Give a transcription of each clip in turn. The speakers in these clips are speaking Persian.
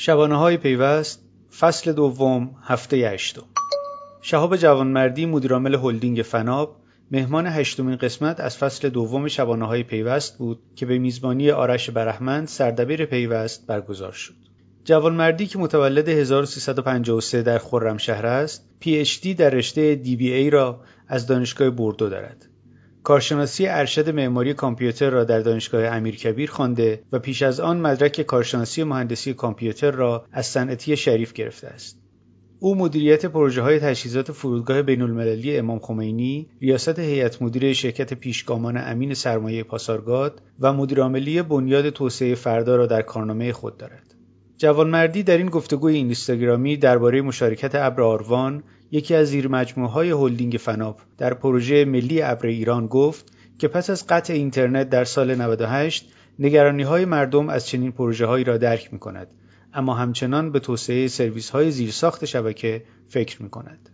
شبانه های پیوست فصل دوم هفته هشتم شهاب جوانمردی مدیرعامل هلدینگ فناپ مهمان هشتمین قسمت از فصل دوم شبانه های پیوست بود که به میزبانی آرش برحمند سردبیر پیوست برگزار شد. جوانمردی که متولد 1353 در خرمشهر است، PhD در رشته DBA را از دانشگاه بوردو دارد. کارشناسی ارشد معماری کامپیوتر را در دانشگاه امیرکبیر خوانده و پیش از آن مدرک کارشناسی مهندسی کامپیوتر را از صنعتی شریف گرفته است. او مدیریت پروژه های تجهیزات فرودگاه بین المللی امام خمینی، ریاست هیئت مدیره شرکت پیشگامان امین سرمایه پاسارگاد و مدیرعاملی بنیاد توسعه فردا را در کارنامه خود دارد. جوانمردی در این گفتگوی اینستاگرامی درباره مشارکت ابر آروان یکی از زیر های هلدینگ فناپ در پروژه ملی ابر ایران گفت که پس از قطع اینترنت در سال 98 نگرانی های مردم از چنین پروژه هایی را درک می کند اما همچنان به توسعه سرویس های زیرساخت شبکه فکر می کند.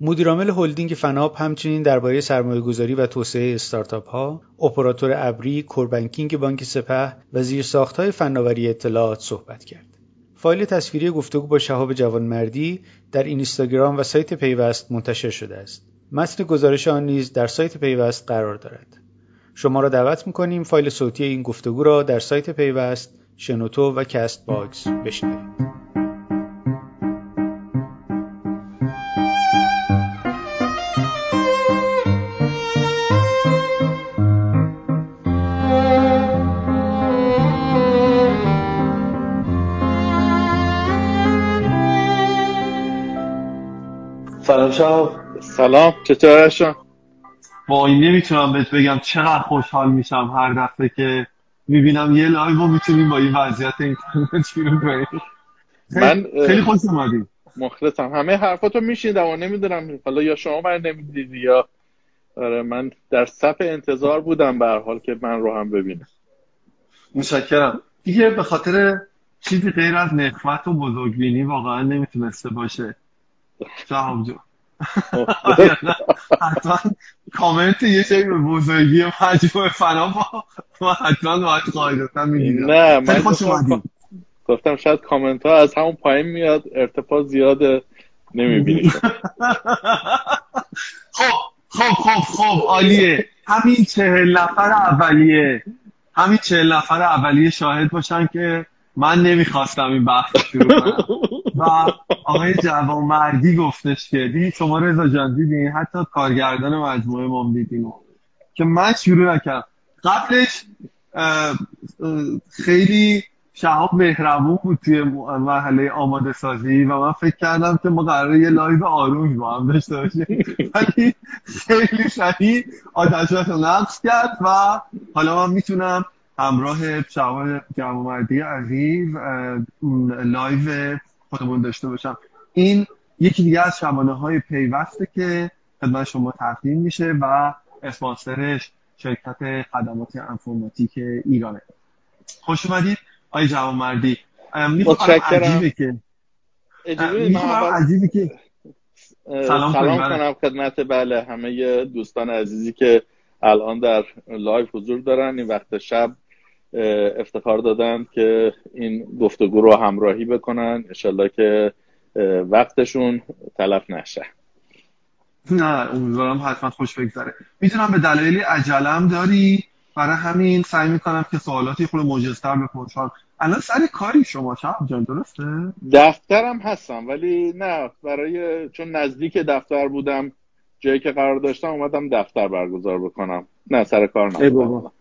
مدیرعامل هلدینگ فناپ همچنین درباره سرمایه گذاری و توسعه استارتاپ ها، اپراتور ابری، core banking بانک سپه و زیرساخت های فناوری اطلاعات صحبت کرد. فایل تصویری گفتگو با شهاب جوانمردی در اینستاگرام و سایت پیوست منتشر شده است. متن گزارش آن نیز در سایت پیوست قرار دارد. شما را دعوت می‌کنیم فایل صوتی این گفتگو را در سایت پیوست، شنوتو و کست باکس بشنوید. سلام سلام چطور با این نمی‌تونم بهت بگم چقدر خوشحال میشم هر دفعه که می‌بینم یه لایو رو می‌تونیم با این وضعیت اینترنت شروع کنیم. من خیلی خوش اومدی. مخلصم. همه حرفاتو می‌شنیدم و نمی‌دونم حالا یا شما من نمی‌دید یا آره من در صف انتظار بودم به هر حال که من رو هم ببینم. متشکرم. دیگه به خاطر چیزی غیر از نخوت و بزرگبینی واقعا نمی‌تونسته باشه. شهاب جان حتما کامنت یه چیزی به بزرگی مجموعه فنا ما حتما باید قاعدتا می‌دیدم نه من گفتم, گفتم شاید کامنت ها از همون پایین میاد ارتفاع زیاد نمی‌بینی خب خب خب خب عالیه. همین چهل نفر اولیه. همین چهل نفر اولیه شاهد باشن که من نمی‌خواستم این بحث شروع کنم. و آقای جوان مردی گفتش که دیدی شما رضا جان دیدین حتی کارگردان مجموعه ما دیدین که من شروع نکردم. قبلش خیلی شهاب مهربون بود توی مرحله آماده سازی و من فکر کردم که ما قراره یه لایو آرومی با هم داشته باشیم. ولی خیلی سریع آتش رو نقص کرد و حالا من می‌تونم همراه شهاب جوامردی عزیز لایو خودمون داشته باشم. این یکی دیگه از شبانه های پیوسته که خدمت شما تقدیم میشه و اسپانسرش شرکت خدمات انفرماتیک ایرانه. خوش اومدید آقای جوامردی متشکرم. که عجیبه که سلام, سلام بله. کنم خدمت بله همه دوستان عزیزی که الان در لایو حضور دارن. این وقت شب افتخار دادن که این گفتگو رو همراهی بکنن. انشالله که وقتشون تلف نشه. نه امیدوارم حتما خوش بگذره. می‌تونم به دلایلی عجلم داری؟ برای همین سعی می‌کنم که سوالاتی خود موجزتر بپرسم. الان سر کاری شما شب جان درسته؟ دفترم هستم ولی نه برای چون نزدیک دفتر بودم جایی که قرار داشتم اومدم دفتر برگزار بکنم. نه سر کار نبودم.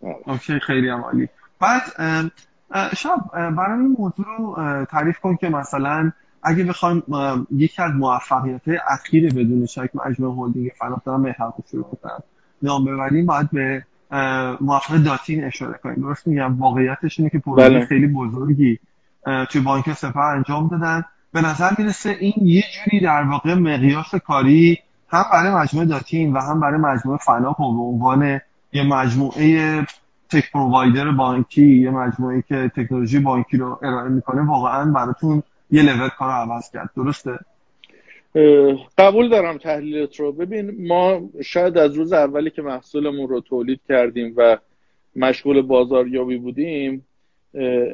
اوکی خیلی هم عالی. بعد شب برای این موضوع رو تعریف کن که مثلا اگه بخوایم یکی از موفقیت اخیر بدون شک مجموعه هولدینگ فناف دارم مهرب شروع کنم نام ببریم باید به موفقیت داتین اشاره کنیم. درست میگم؟ واقعیتش اینه که پروژه بله. خیلی بزرگی توی بانک سپه انجام دادن. به نظر می‌رسه این یه جوری در واقع مقیاس کاری هم برای مجموعه داتین و هم برای مجموعه فناپ به عنوان یه مجموعه تک پرووایدر بانکی یه مجموعه که تکنولوژی بانکی رو ارائه می‌کنه واقعا براتون یه لول کار عوض کرد. درسته؟ قبول دارم تحلیلت رو. ببین ما شاید از روز اولی که محصولمون رو تولید کردیم و مشغول بازاریابی بودیم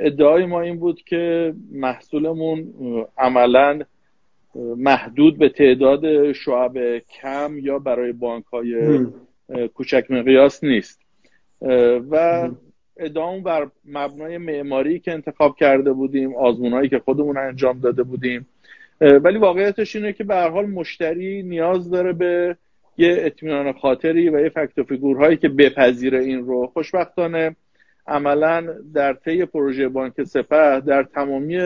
ادعای ما این بود که محصولمون عملا محدود به تعداد شعب کم یا برای بانک های کوچک مقیاس نیست. و ادامون بر مبنای معماری که انتخاب کرده بودیم آزمونهایی که خودمون انجام داده بودیم. ولی واقعیتش اینه که به حال مشتری نیاز داره به یه اطمینان خاطری و یه فکت و فیگورهایی که بپذیره این رو. خوشبختانه عملا در طی پروژه بانک سپه در تمامی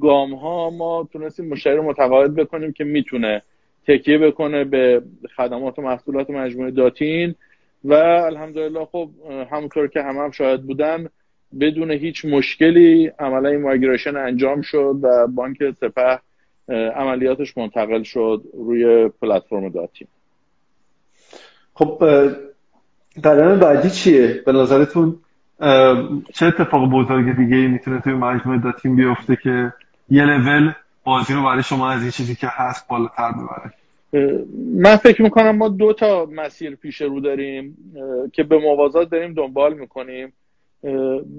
گام ها ما تونستیم مشتری رو متقاعد بکنیم که می‌تونه تکیه بکنه به خدمات و محصولات مجموعه داتین و الحمدلله خب همونطور که همه هم شاید بودن بدون هیچ مشکلی عملا این مایگریشن انجام شد و بانک سپه عملیاتش منتقل شد روی پلتفرم داتین. خب قدم بعدی چیه؟ به نظرتون چه اتفاق بزرگ دیگه می‌تونه توی مجموعه داتین بیفته که یه لول بازی رو برای شما از این چیزی که هست بالاتر ببره من فکر می‌کنم ما دو تا مسیر پیش رو داریم که به موازات داریم دنبال می‌کنیم.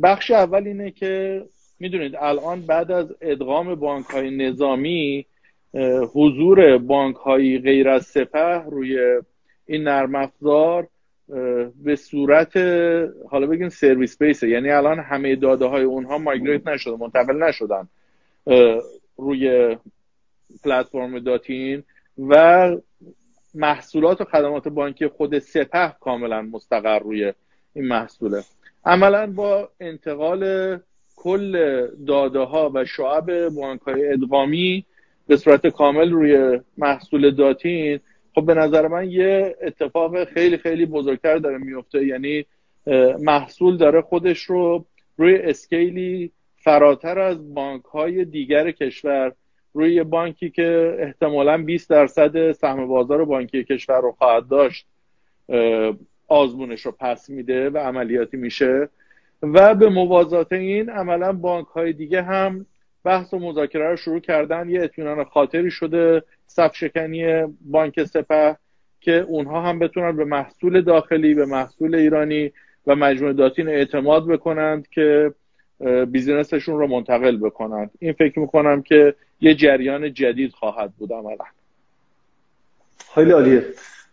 بخش اول اینه که می‌دونید الان بعد از ادغام بانک های نظامی حضور بانک های غیر از سپه روی این نرم افزار به صورت حالا بگیم سرویس بیسه. یعنی الان همه داده های اونها مایگریت نشده منتقل نشدن. روی پلتفرم داتین و محصولات و خدمات بانکی خود سپه کاملا مستقر روی این محصوله. عملا با انتقال کل داده ها و شعب بانک های ادغامی به صورت کامل روی محصول داتین خب به نظر من یه اتفاق خیلی خیلی بزرگتر داره میفته یعنی محصول داره خودش رو روی اسکیلی فراتر از بانک های دیگر کشور روی یه بانکی که احتمالا 20 درصد سهم بازار بانکی کشور رو خواهد داشت آزمونش رو پس میده و عملیاتی میشه. و به موازات این عملا بانک های دیگه هم بحث و مذاکره رو شروع کردن. یه اطمینان خاطری شده صف شکنی بانک سپه که اونها هم بتونن به محصول داخلی به محصول ایرانی و مجموعه داتین اعتماد بکنند که بیزینسشون رو منتقل بکنند این فکر می‌کنم که یه جریان جدید خواهد بود عملا. خیلی عالیه.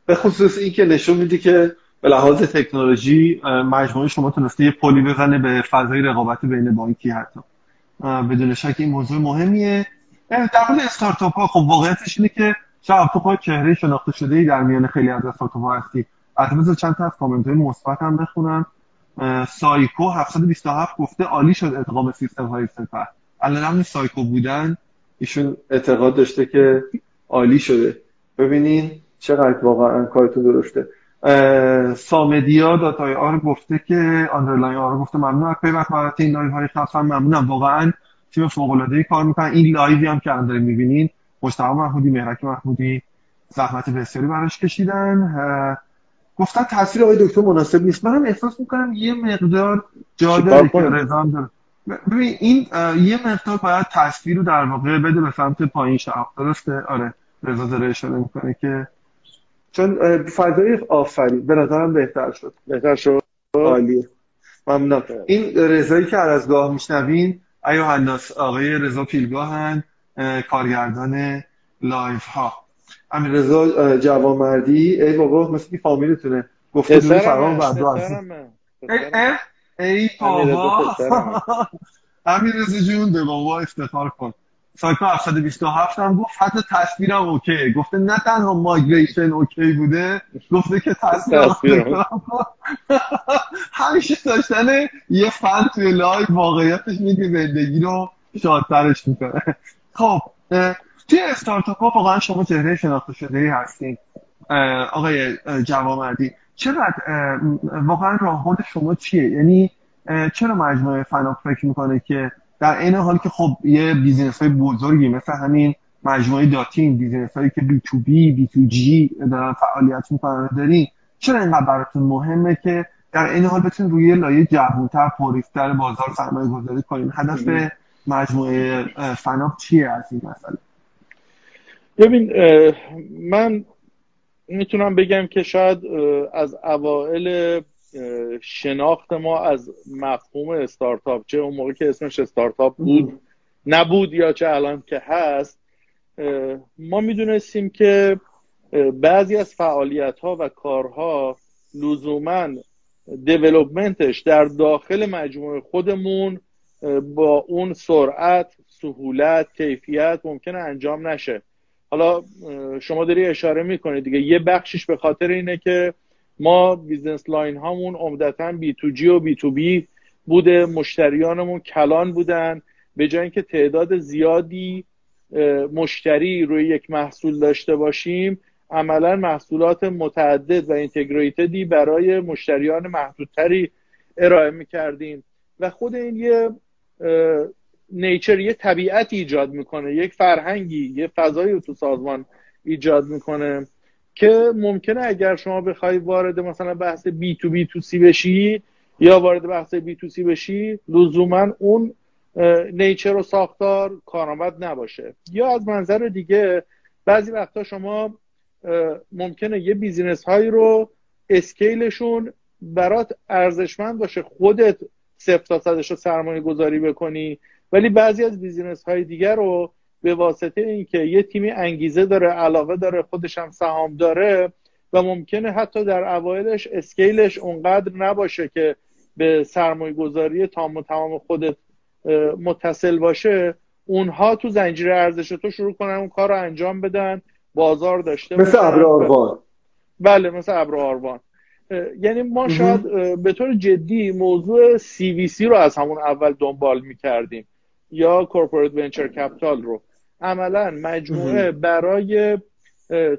به خصوص این که نشون میدی که به لحاظ تکنولوژی مجموعه شما تونسته یه پلی بزنه به فضای رقابت بین بانکی حتی. بدون شک این موضوع مهمیه. در مورد استارتاپ ها خب واقعیتش اینه که استارتاپ ها چهره شناخته شده ای در میان خیلی از استارتاپ ها هستی. البته چند تا از کامنت های مثبت هم بخونم. سایکو 727 گفته عالی شد ادغام سیستم های سپه. الان هم سایکو بودن. ایشون اعتقاد داشته که عالی شده. ببینین چقدر واقعا کارتون درسته سامدیا داتای آر گفته که آندرلاین آر گفته ممنون از پیوست برات این لایو های خاصا ممنونم. واقعا تیم فوق العاده ای کار می‌کنن این لایوی هم که داریم می‌بینین مجتبی محمودی مهرک محمودی زحمت بسیاری براش کشیدن. گفتن تصویر آقای دکتر مناسب نیست. منم احساس می‌کنم یه مقدار جا داره که رزان داره. ببین این یه مقدار باید تصویر رو در واقع بده به سمت پایین شب درسته؟ آره. رضا داره اشاره می‌کنه که چون فضای آفرین به نظرم بهتر شد. بهتر شد؟ عالیه. ممنون. این رضایی که از گاه میشنوین ایو هناس آقای رضا پیلگاهن کارگردان لایف ها امیر رضا جوامردی ای بابا مثل فامیلتونه. گفته دوی فرام بعد ای ای بابا. امیر رضا جون به بابا افتخار کن. سایکو 727 هم گفت حتی تصویرم OKی. گفته نه تنها migration OK بوده گفته که تصویر همیشه داشتن یه فن توی لایو واقعیتش میگه زندگی رو شادترش می‌کنه. خب توی استارتاپ ها واقعا شما چهره شناخته شده ای هستین آقای جوانمردی چقدر واقعا راهبرد شما چیه؟ یعنی چرا مجموعه فناپ فکر می‌کنه که در این حال که خب یه business های بزرگی مثل همین مجموعه داتین business هایی که بی تو بی بی تو جی دارن فعالیت می‌کنن دارین چرا اینقدر براتون مهمه که در این حال بتونید روی لایه جوانتر پرریسک‌تر بازار سرمایه گذاری کنین؟ هدف مجموعه فناپ چیه از این مسئله؟ ببین من می‌تونم بگم که شاید از اوائل شناخت ما از مفهوم استارتاپ چه اون موقع که اسمش استارتاپ بود نبود یا چه الان که هست ما می‌دونستیم که بعضی از فعالیت ها و کارها لزوما دیولوپمنتش در داخل مجموعه خودمون با اون سرعت سهولت کیفیت ممکنه انجام نشه. حالا شما داری اشاره می‌کنید دیگه. یه بخشش به خاطر اینه که ما business line هامون عمدتا B2G و B2B بوده مشتریانمون کلان بودن. به جای اینکه تعداد زیادی مشتری روی یک محصول داشته باشیم عملا محصولات متعدد و integrated ی برای مشتریان محدودتری ارائه می‌کردیم. و خود این یه nature یه طبیعت ایجاد می‌کنه یک فرهنگی یه فضایی تو سازمان ایجاد می‌کنه که ممکنه اگر شما بخوای وارد مثلا بحث بی تو B2C بشی یا وارد بحث بی تو سی بشی لزوما اون nature و ساختار کارآمد نباشه. یا از منظر دیگه بعضی وقتا شما ممکنه یه business هایی رو scale شون برات ارزشمند باشه خودت صفر صدش رو سرمایه گذاری بکنی ولی بعضی از business های دیگر رو به واسطه اینکه یه تیمی انگیزه داره علاقه داره خودش هم سهام داره و ممکنه حتی در اوایلش scale ش اونقدر نباشه که به سرمایه گذاری تام و تمام خودت متصل باشه اونها تو زنجیره ارزش تو شروع کنن اون کار رو انجام بدن بازار داشته مثل ابر آروان. بله مثل ابر آروان. یعنی ما شاید به طور جدی موضوع CVC رو از همون اول دنبال می‌کردیم. یا corporate venture capital رو. عملا مجموعه برای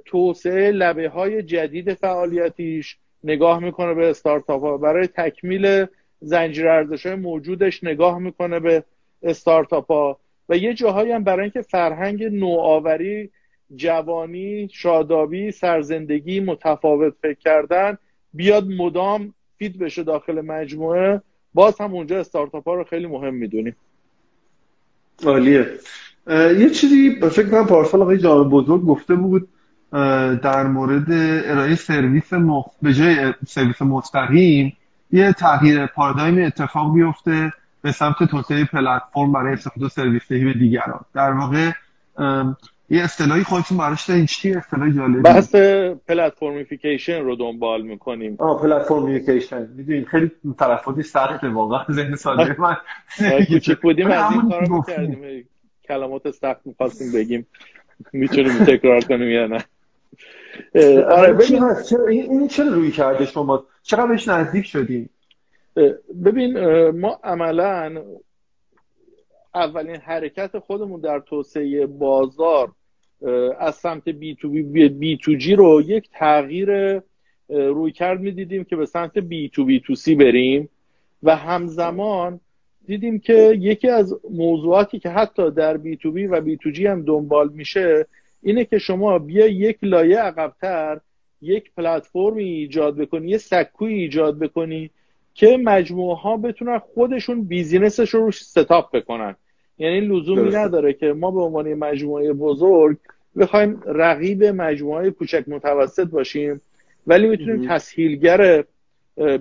توسعه لبه های جدید فعالیتیش نگاه می‌کنه به استارتاپ ها. برای تکمیل زنجیر ارزش های موجودش نگاه می‌کنه به استارتاپ ها. و یه جاهایی هم برای اینکه فرهنگ نوآوری جوانی شادابی سرزندگی متفاوت فکر کردن بیاد مدام فید بشه داخل مجموعه باز هم اونجا استارتاپ ها رو خیلی مهم می‌دونیم. عالیه. یه چیزی فکر کنم پارسال آقای جامع بزرگ گفته بود در مورد ارائه سرویس مخ... به جای سرویس مستقیم یه تغییر پارادایم اتفاق بیفته به سمت توسعه پلتفرم برای استفاده سرویس دهی به دیگران. در واقع یه اصطلاحی خودتون براش دارین چی اصطلاح جالبی؟ بحث platformification رو دنبال می‌کنیم. آه platformification می‌دونید خیلی تلفظی سخته واقعا ذهن ساده من. کوچیک بودیم از این کارو می‌کردیم. کلمات سخت می‌خواستیم بگیم. می‌تونیم تکرار کنیم یا نه؟ آره این چرا رویکرد شما؟ چقدر بهش نزدیک شدیم؟ ببین ما عملا اولین حرکت خودمون در توسعه بازار از سمت بی تو بی, بی تو جی رو یک تغییر روی کرد می‌دیدیم که به سمت بی تو بی تو سی بریم و همزمان دیدیم که یکی از موضوعاتی که حتی در بی تو بی و بی تو جی هم دنبال میشه اینه که شما بیا یک لایه عقبتر یک پلتفرمی ایجاد بکنی یه سکوی ایجاد بکنی که مجموعه ها بتونن خودشون business ش رو روش setup بکنن. یعنی لزومی نداره که ما به عنوان مجموعه بزرگ بخوایم رقیب مجموعه کوچک متوسط باشیم ولی می‌تونیم تسهیلگر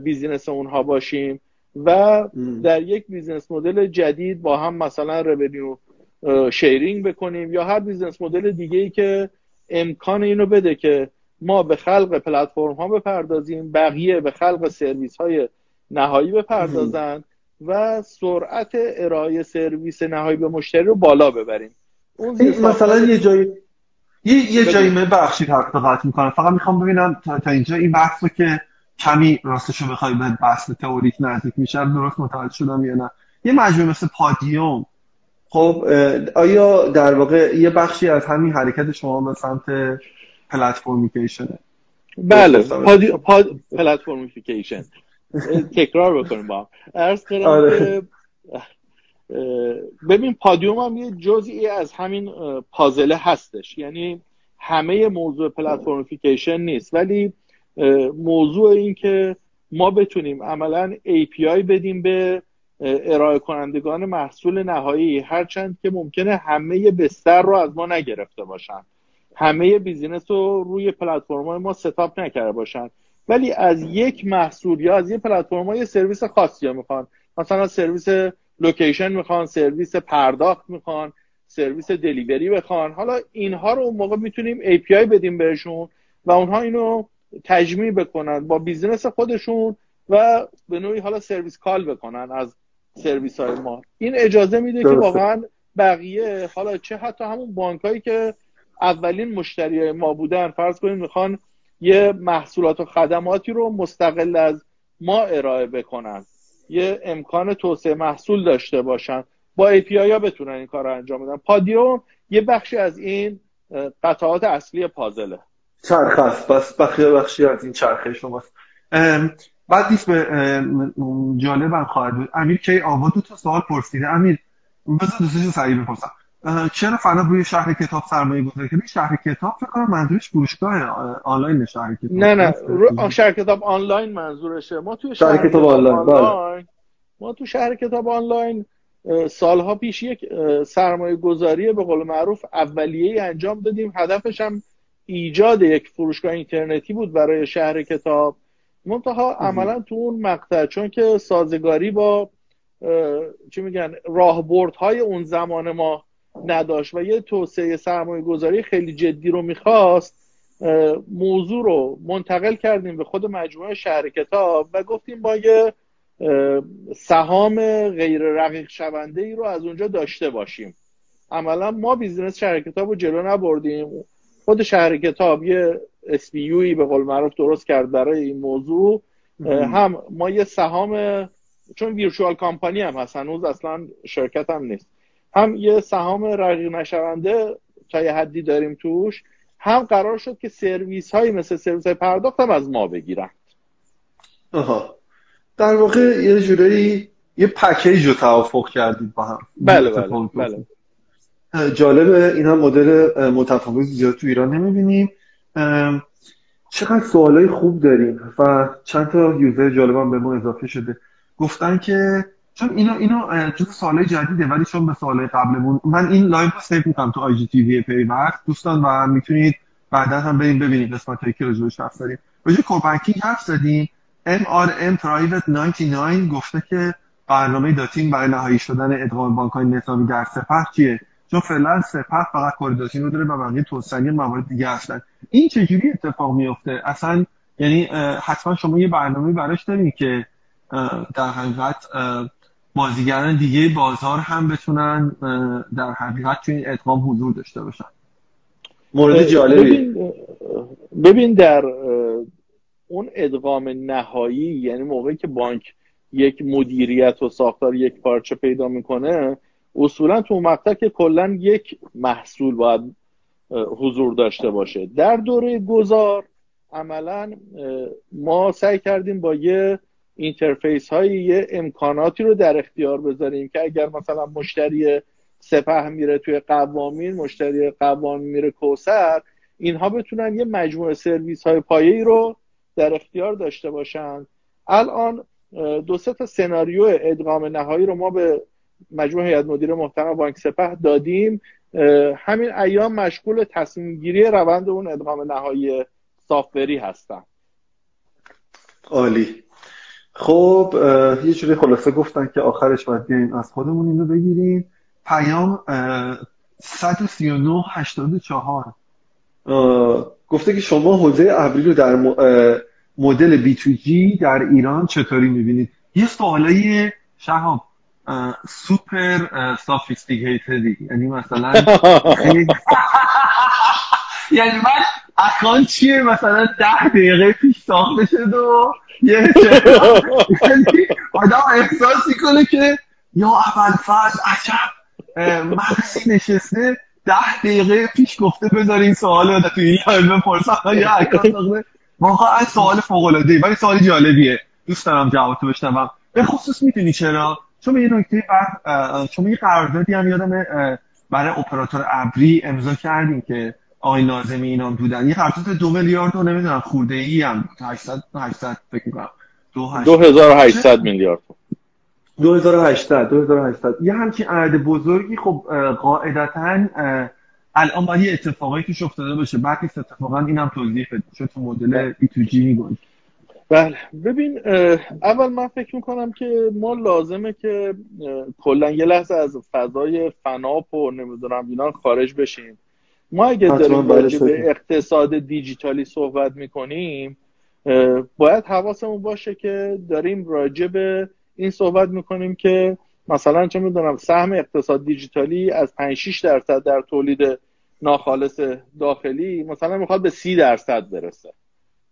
business اونها باشیم و در یک business model جدید با هم مثلا revenue sharing بکنیم یا هر business model دیگه ای که امکان اینو بده که ما به خلق پلتفرم ها بپردازیم بقیه به خلق سرویس های نهایی بپردازن و سرعت ارائه سرویس نهایی به مشتری رو بالا ببریم. اون مثلا یه جایی یه, یه جایی من بخشی حرف قطع می‌کنم. فقط می‌خوام ببینم تا, تا اینجا این بحث رو که کمی راستشو بخوای به بحث تئوریک نزدیک میشه درست متوجه شدم یا نه؟ یه مجموعه مثل پادیوم. خب آیا در واقع یه بخشی از همین حرکت شما به سمت platformification ه؟ بله پاد... پلتفرمیفیکیشن تکرار بکنیم با هم. عرض کنم آره. ببین پادم هم یه جزئی از همین پازله هستش. یعنی همه موضوع platformification نیست. ولی موضوع این که ما بتونیم عملا API بدیم به ارائه کنندگان محصول نهایی هرچند که ممکنه همه بستر رو از ما نگرفته باشن. همه business رو روی پلتفرم ما setup نکرده باشن. ولی از یک محصول یا از یه پلتفرم یه سرویس خاصی ها می‌خوان. مثلا سرویس location می‌خوان سرویس پرداخت می‌خوان سرویس delivery بخوان. حالا اینها رو اون موقع می‌تونیم API بدیم بهشون و اونها اینو تجمیع بکنن با business خودشون و به نوعی حالا سرویس کال بکنن از سرویس های ما. این اجازه میده که واقعا بقیه حالا چه حتی همون بانک که اولین مشتری ما بودن فرض کنیم می‌خوان یه محصولات و خدماتی رو مستقل از ما ارائه بکنن. یه امکان توسعه محصول داشته باشن. با API ها بتونن این کار رو انجام بدن. پادیوم یه بخشی از این قطعات اصلی پازله. چرخ است. بس بخیه بخشی از این چرخه شماست. بعد نیست به جالبم خواهد بود. امیر کی آوا دو تا سوال پرسیده. امیر بذار دوستش سریع بپرسم. چرا فنا روی شهر کتاب سرمایه گذاری کردی؟ شهر کتاب فکر کنم منظورش فروشگاه آنلاین شهر کتاب. نه نه شهر کتاب آنلاین منظورشه. ما توی شهر, شهر کتاب آنلاین, بله. آنلاین ما تو شهر کتاب آنلاین سالها پیش یک سرمایه گذاری به قول معروف اولیه انجام دادیم. هدفش هم ایجاد یک فروشگاه اینترنتی بود برای شهر کتاب. منتها عملا تو اون مقطع چون که سازگاری با چی میگن راهبردهای اون زمان ما نداشت و یه توسعه سرمایه گذاری خیلی جدی رو می‌خواست موضوع رو منتقل کردیم به خود مجموعه شهر کتاب و گفتیم با یه سهام غیر رقیق شونده ای رو از اونجا داشته باشیم. عملا ما business شهر کتاب رو جلو نبردیم. خود شهر کتاب یه SBU ی به قول معروف درست کرد برای این موضوع. هم ما یه سهام چون virtual company هم هست هنوز اصلا شرکت هم نیست. هم یه سهام رقیق نشونده‌ای تا یه حدی داریم توش هم قرار شد که سرویس های مثل سرویس های پرداخت هم از ما بگیرن آها. در واقع یه جورایی یه پکیج رو توافق کردید با هم. بله بله, بله. جالبه این هم مدل متفاوت زیاد تو ایران نمی‌بینیم. چقدر سوالای خوب داریم و چند تا user جالبم به ما اضافه شده. گفتن که چون اینو اینو جز سوالای جدیده ولی چون به سوالای قبلمون من این live رو save می‌کنم تو IGTV دوستان و می‌تونید بعدا هم بریم ببینید قسمتایی که راجعش حرف زدیم. راجع کور بانکینگ حرف زدیم. MRM Private 99 گفته که برنامه داتین برای نهایی شدن ادغام بانک های نظامی در سپه چیه؟ چون فعلا سپه فقط کوریداتین رو داره و بقیه توسعه موارد دیگه هستن. این چجوری اتفاق میفته اصلا یعنی حتما شما یه برنامه براش دارین که در حقیقت بازیگران دیگه بازار هم بتونن در حقیقت توی این ادغام حضور داشته باشن. مورد جالبی. ببین, ببین در اون ادغام نهایی یعنی موقعی که بانک یک مدیریت و ساختار یک پارچه پیدا می‌کنه اصولا تو مقطع که کلا یک محصول باید حضور داشته باشه. در دوره گذار عملا ما سعی کردیم با یه اینترفیس های یه امکاناتی رو در اختیار بذاریم که اگر مثلا مشتری سپه میره توی قوامین مشتری قوامین میره کوسر اینها بتونن یه مجموعه سرویس های پایه‌ای رو در اختیار داشته باشن. الان دو سه تا سناریو ادغام نهایی رو ما به مجموعه هیئت مدیره محترم بانک سپه دادیم. همین ایام مشغول تصمیم گیری روند اون ادغام نهایی سافوری هستن. عالی. خب یه جوری خلاصه گفتن که آخرش باید از خودمون اینو بگیریم. پیام 139 84 گفته که شما حوزه ابری رو در مدل B2G در ایران چطوری می‌بینید؟ یه سوالای شهاب super sophisticated ی یعنی مثلا یعنی من account چیه؟ مثلا ده دقیقه پیش ساخته شده و یه آدم احساس می‌کنه که یا اول فرض عجب مغزی نشسته ده دقیقه پیش گفته بذار این سوال رو تو این live بپرسم. یه account واقعا سوال فوق العاده ولی سوال جالبیه. دوست دارم جواب تو بشنوم. به خصوص می‌دونی چرا؟ چون یه نکته بعد چون یه قراردادی هم یادم برای اپراتور ابری امضا کردیم که آقای ناظمی اینا بودن. یه قرارداد دو میلیارد و نمی‌دونم خورده ای هم 800 800 فکر کنم 2800 میلیارد. 2800 2800 یه همچین عدد بزرگی خب قاعدتا الان باید یه اتفاقایی توش افتاده باشه. بعد نیست اتفاقا اینم توضیح بده. چون تو مدل بی تو جی بله. ببین اول من فکر می‌کنم که ما لازمه که کلا یه لحظه از فضای فناپ و نمی‌دونم اینا خارج بشیم. ما اگه داریم به اقتصاد دیجیتالی صحبت می‌کنیم باید حواسمون باشه که داریم راجع به این صحبت می‌کنیم که مثلا چه می‌دونم سهم اقتصاد دیجیتالی از 5 6 درصد در تولید ناخالص داخلی مثلا می‌خواد به 30 درصد برسه.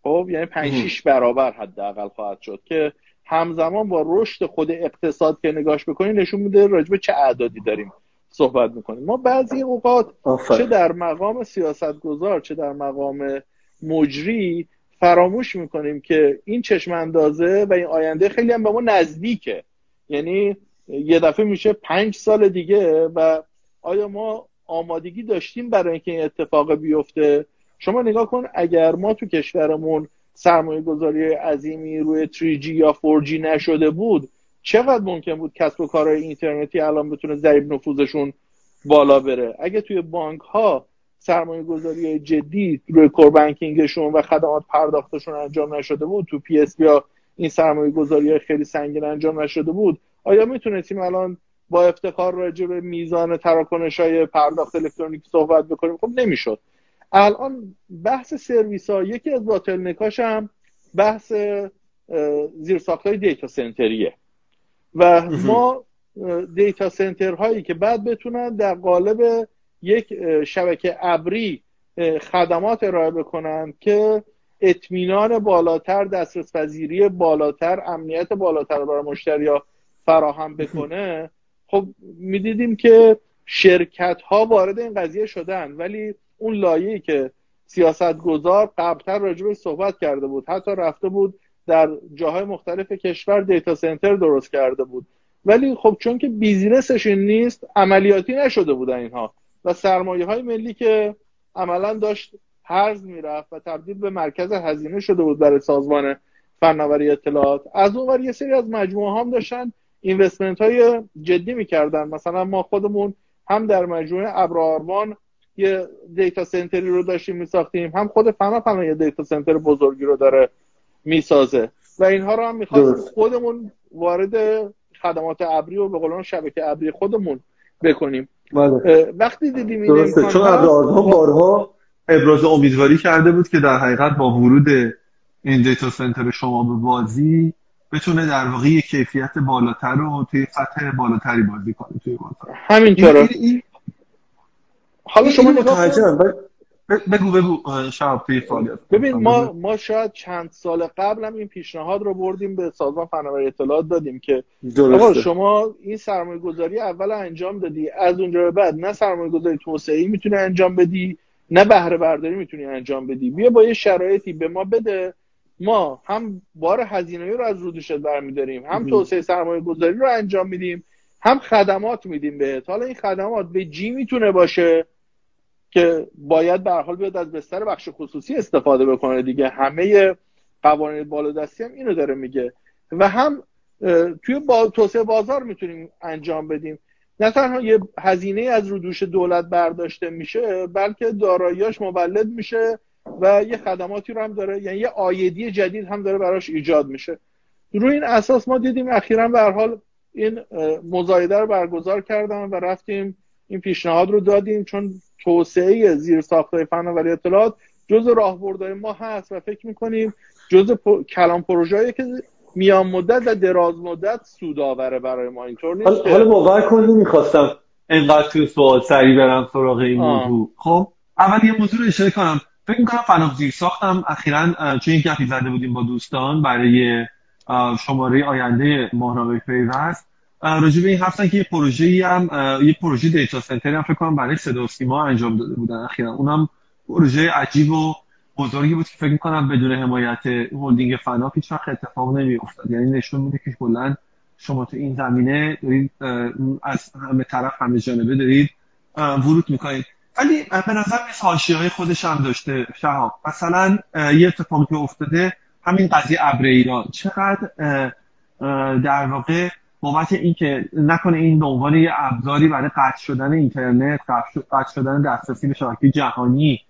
خب یعنی 5 6 برابر حداقل خواهد شد که همزمان با رشد خود اقتصاد که نگاش بکنیم نشون میده راجبه چه اعدادی داریم. صحبت می‌کنیم. ما بعضی اوقات چه در مقام سیاستگزار چه در مقام مجری فراموش می‌کنیم که این چشم اندازه و این آینده خیلی هم به ما نزدیکه. یعنی یه دفعه میشه پنج سال دیگه و آیا ما آمادگی داشتیم برای اینکه این اتفاق بیفته؟ شما نگاه کن اگر ما تو کشورمون سرمایه گذاری عظیمی روی 3G یا 4G نشده بود چقدر ممکن بود کسب و کارهای اینترنتی الان بتونه ضریب نفوذشون بالا بره؟ اگه توی بانک ها سرمایه گذاری جدی روی core banking شون و خدمات پرداختشون انجام نشده بود تو PSP ها این سرمایه گذاری خیلی سنگین انجام نشده بود آیا می‌تونستیم الان با افتخار راجع به میزان تراکنش های پرداخت الکترونیکی صحبت بکنیم؟ خب نمی‌شد. الان بحث سرویس ها یکی از باطل نکاش بحث زیرساخت های data center یه. و ما دیتا سنتر هایی که بعد بتونن در قالب یک شبکه ابری خدمات ارائه بکنن که اطمینان بالاتر دسترس پذیری بالاتر امنیت بالاتر برای مشتری فراهم بکنه. خب می‌دیدیم که شرکت ها وارد این قضیه شدن ولی اون لایه‌ای که سیاست گذار قبلتر راجبش صحبت کرده بود حتی رفته بود در جاهای مختلف کشور data center درست کرده بود. ولی خب چون که business ش نیست عملیاتی نشده بودن اینها. و سرمایه های ملی که عملا داشت هرز می‌رفت و تبدیل به مرکز هزینه شده بود برای سازمان فناوری اطلاعات از اون یه سری از مجموعه هم داشتن investment های جدی می‌کردن. مثلا ما خودمون هم در مجموعه ابر آروان یه data center ی رو داشتیم میساختیم هم خود فناپ فناپ یه data center بزرگی رو داره می‌سازه. و اینها رو هم می‌خواستیم خودمون وارد خدمات ابری و به قولان شبکه ابری خودمون بکنیم. بله. وقتی دیدیم این درسته. چون ابرارها بارها ابراز امیدواری کرده بود که در حقیقت با ورود این دیتا سنتر شما به بازی بتونه در واقع یک کیفیت بالاتر رو توی سطح بالاتری بازی کنه توی بازار. همینطوره. حالا شما نگاه بگو بگو شب ببین ما ما شاید چند سال قبل هم این پیشنهاد رو بردیم به سازمان فناوری اطلاعات دادیم که شما این سرمایه گذاری اول انجام دادی از اونجا به بعد نه سرمایه گذاری توسعه می‌تونی انجام بدی نه بهره برداری می‌تونی انجام بدی. بیا با یه شرایطی به ما بده. ما هم بار هزینه رو از رو دوشت برمیداریم هم توسعه سرمایه گذاری رو انجام میدیم هم خدمات میدیم بهت. حالا این خدمات به جی می‌تونه باشه؟ که باید به حال بیاد از بستر بخش خصوصی استفاده بکنه دیگه. همه قوانین بالادستی هم اینو داره میگه. و هم توی با... توسعه بازار می‌تونیم انجام بدیم. نه تنها یه هزینه از رو دوش دولت برداشته میشه بلکه داراییاش مولد میشه و یه خدماتی رو هم داره. یعنی یه آیدی جدید هم داره براش ایجاد میشه. روی این اساس ما دیدیم اخیرا به حال این مزایده رو برگزار کردن و رفتیم. این پیشنهاد رو دادیم. چون توسعه زیر ساختای فناوری اطلاعات جز راهبردهای ما هست و فکر می‌کنیم جز کلام پروژه‌ای که میان مدت و دراز مدت سودآوره برای ما. اینطور نیست حالا باور کن نمی‌خواستم انقدر توی سوال سری برم سراغ این موضوع. خب اول یه موضوع رو اشاره کنم. فکر می‌کنم فناف زیر ساختم. اخیرا چون این گپی زده بودیم با دوستان برای شماره آینده ماهنامه پیوست راجع به این هفتن که یه پروژه هم یه پروژه دیتا سنتری هم فکر کنم برای صدا و سیما انجام داده بودن. اخیرا اونم پروژه عجیب و بزرگی بود که فکر می‌کنم بدون حمایت هلدینگ فنا هیچ وقت اتفاق نمیافتاد. یعنی نشون میده که کلا شما تو این زمینه دارید از همه طرف همه جانبه دارید ورود می‌کنید. ولی به نظر میاد های خودش هم داشته شهاب. مثلا یه اتفاقی افتاده همین قضیه ابر ایران. چقدر در واقع بابت اینکه نکنه این به عنوان یه ابزاری برای قطع شدن اینترنت قطع شدن دسترسی به شبکه جهانی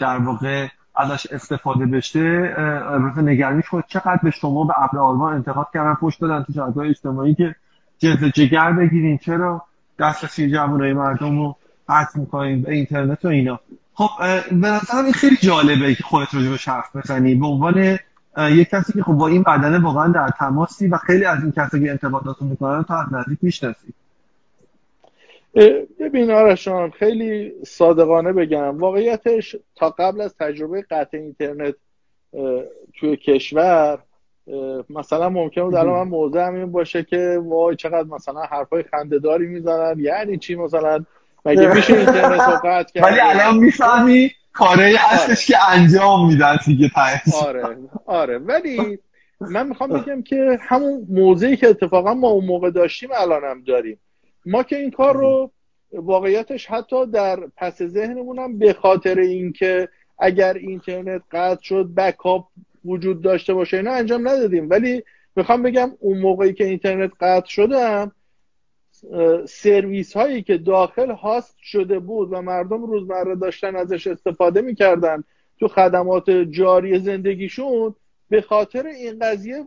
در واقع ازش استفاده بشه البته نگرانی شد چقدر به شما به ابر آلمان انتقاد کردن پشت دادن تو شبکه‌های اجتماعی که جلد جگر بگیرین. چرا؟ دسترسی جوانای مردم رو قطع می‌کنین به اینترنت و اینا. خب به نظرم این خیلی جالبه که خودت رو حرف بزنی. به عنوان یک کسی که خب با این بدنه واقعا در تماسی و خیلی از این کسی که انتقاداتو می‌کنن تا از نزدیک می‌شناسی ببین آرشان خیلی صادقانه بگم. واقعیتش تا قبل از تجربه قطع اینترنت توی کشور مثلا ممکنه بود الان من موضع این باشه که وای چقدر مثلا حرفای خندهداری می‌زنن. یعنی چی مثلا؟ مگه میشه اینترنت رو قطع کرد؟ ولی الان می‌فهمی؟ کاره آره. هستش که انجام میدن دیگه آره آره. ولی من می‌خوام بگم که همون موضعی که اتفاقا ما اون موقع داشتیم الان هم داریم. ما که این کار رو واقعیتش حتی در پس ذهنمون هم به خاطر اینکه اگر اینترنت قطع شد بکاپ وجود داشته باشه اینا انجام ندادیم. ولی می‌خوام بگم اون موقعی که اینترنت قطع شدم سرویس هایی که داخل هاست شده بود و مردم روزمره داشتن ازش استفاده می‌کردن تو خدمات جاری زندگیشون به خاطر این قضیه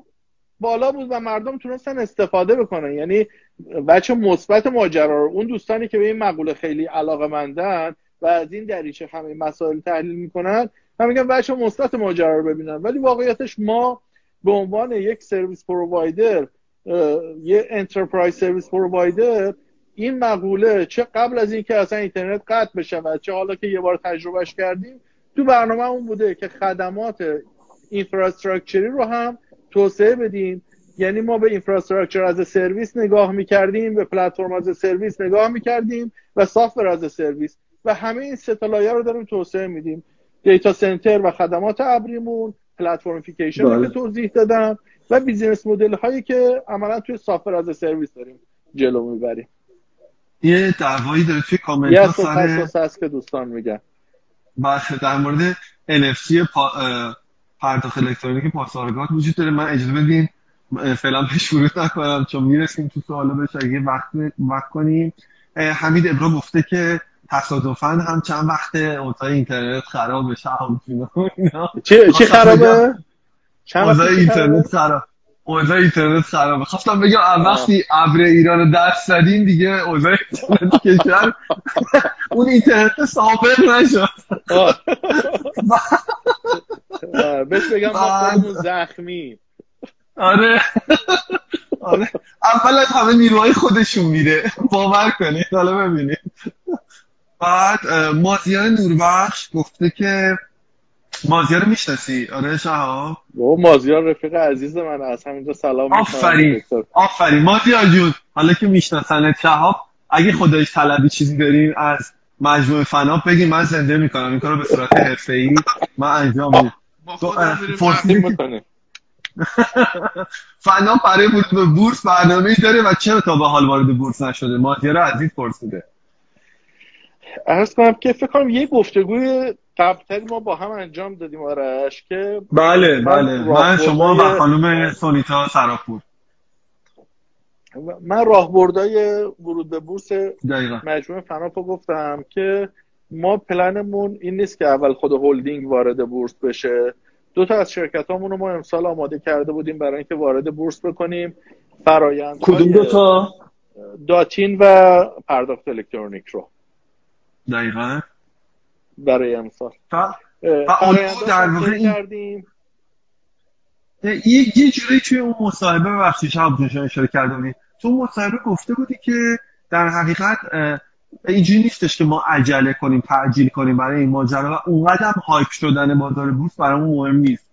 بالا بود و مردم تونستن استفاده بکنن. یعنی بچه مثبت ماجرا رو. اون دوستانی که به این مقوله خیلی علاقه مندن و از این دریچه همه مسائل تحلیل می‌کنن من میگم بچه مثبت ماجرا رو ببینن. ولی واقعیتش ما به عنوان یک سرویس پرووایدر یه enterprise service provider این مقوله چه قبل از اینکه اصلا اینترنت قطع بشه و چه حالا که یه بار تجربهش کردیم تو برنامه اون بوده که خدمات infrastructure ی رو هم توسعه بدیم. یعنی ما به infrastructure as a service نگاه می‌کردیم به platform as a service نگاه می‌کردیم و software as a service و همه این سه رو داریم توسعه میدیم. data center و خدمات ابریمون platformification که بله. توضیح دادم. و business model هایی که عملا توی software as a service داریم جلو می‌بریم. یه دعوایی داره توی کامنت ها سر هست که دوستان میگن. بله در مورد NFC پا... پرداخت الکترونیک پاسارگاد وجود داره. من اجازه بدین فعلا پیش ورود نکنم چون می‌رسیم تو سوالا بهش اگه وقت وقت کنیم. حمید ابرا گفته که تصادفا هم چند وقت اتاق اینترنت خراب بشه چی چی خرابه؟ چند اینترنت خراب. اوضاع اینترنت خرابه خواستم بگم وقتی ابر ایران دست زدین دیگه اوضاع اینترنت کشور اون اینترنت سابق نشد. بهش بگم ما زخمی آره. آره. اول از همه نیروهای خودشون میره. باور کنید. حالا ببینید. بعد مازیار نوربخش گفته که مازیار می‌شناسی؟ آره شهاب. و مازیار رفیق عزیز من از همینجا سلام آفرین. آفرین. مازیار جون حالا که میشناسنت شهاب اگه خدایش طلبی چیزی داریم از مجموعه فناب بگیم من زنده می‌کنم. این کارو به صورت حرفه‌ای من انجام میدم. فناب برای ورود به بورس برنامه‌ای داره و چرا تا به حال وارد بورس نشده؟ مازیار عزیز پرسیده. ارز کنم که فکر کنم یه گفتگوی قبلتری ما با هم انجام دادیم آرش که بله بله. من شما و خانم سونیتا سراپور من راهبردای ورود به بورس مجموعه فناپو گفتم که ما پلنمون این نیست که اول خود هلدینگ وارد بورس بشه. دو تا از شرکت رو ما امسال آماده کرده بودیم برای اینکه وارد بورس بکنیم. فرایند کدوم دو تا؟ داتین و پرداخت الکترونیک رو. دقیقا. برای امسال. در واقع کردیم. یه یه جوری توی اون مصاحبه ببخشید شب اشاره کرده بودی. تو مصاحبه گفته بودی که در حقیقت اینجوری نیستش که ما عجله کنیم تعجیل کنیم برای این ماجرا و اونقدر هم هایپ شدن بازار بورس برامون مهم نیست.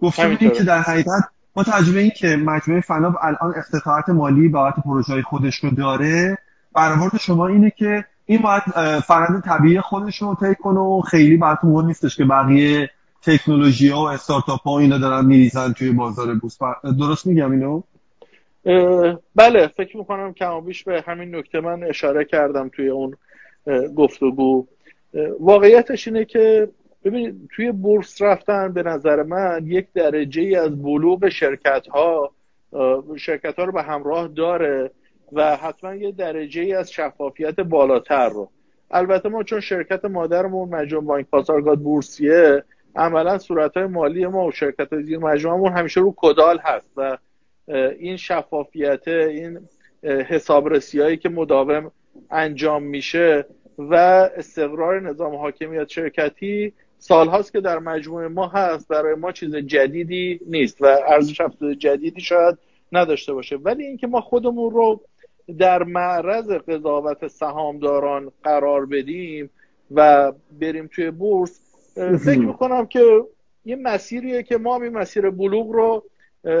گفته بودیم که در حقیقت با تجربه این که مجموعه فناب الان استطاعت مالی بابت پروژه خودش رو داره برآورد شما اینه که این باید فرند طبیعی خودش رو طی کنه و خیلی براتون مهم نیستش که بقیه تکنولوژی ها و استارتاپ ها اینا دارن میریزن توی بازار بورس. درست میگم اینو؟ بله فکر می‌کنم کمابیش به همین نکته من اشاره کردم توی اون گفتگو. واقعیتش اینه که ببینید توی بورس رفتن به نظر من یک درجه از بلوغ شرکت ها شرکت ها رو به همراه داره. و حتما یه درجه ای از شفافیت بالاتر رو. البته ما چون شرکت مادرمون مجموع بانک پاسارگاد بورسیه عملا صورت های مالی ما و شرکت های زیر مجموعمون همیشه رو کدال هست و این شفافیت این حسابرسی هایی که مداوم انجام میشه و استقرار نظام حاکمیت شرکتی سالهاست که در مجموعه ما هست برای ما چیز جدیدی نیست و ارزش افزوده جدیدی شاید نداشته باشه. ولی اینکه ما خودمون رو در معرض قضاوت سهامداران قرار بدیم و بریم توی بورس فکر می‌کنم که یه مسیریه که ما این مسیر بلوغ رو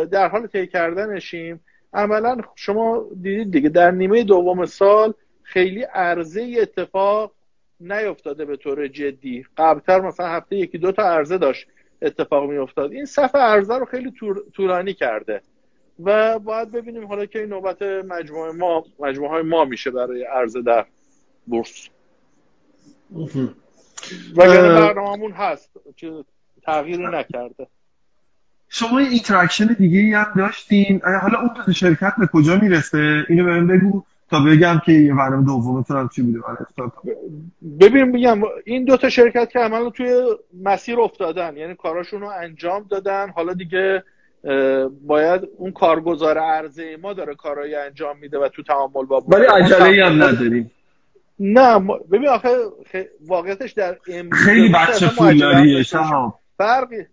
در حال طی کردنشیم. عملا شما دیدید دیگه در نیمه دوم سال خیلی عرضه اتفاق نیفتاده به طور جدی. قبلتر مثلا هفته یکی دو تا عرضه داشت اتفاق میافتاد. این صفحه عرضه رو خیلی طولانی کرده. و باید ببینیم حالا که این نوبت مجموعه ما مجموعه های ما میشه برای عرضه در بورس. و برنامه‌مون هست که تغییری نکرده. شما این interaction دیگه هم داشتین. حالا اون دو شرکت به کجا می‌رسه؟ اینو به من بگو تا بگم که یه برنامه دومتون هم چی بوده ببین میگم این دو تا شرکت که عملا توی مسیر افتادن یعنی کاراشون رو انجام دادن. حالا دیگه باید اون کارگزار عرضه ما داره کارایی انجام میده و تو تعامل با ولی عجله هم نداریم. نه ببین آخه واقعیتش در خیلی بچه پولداریه فرقی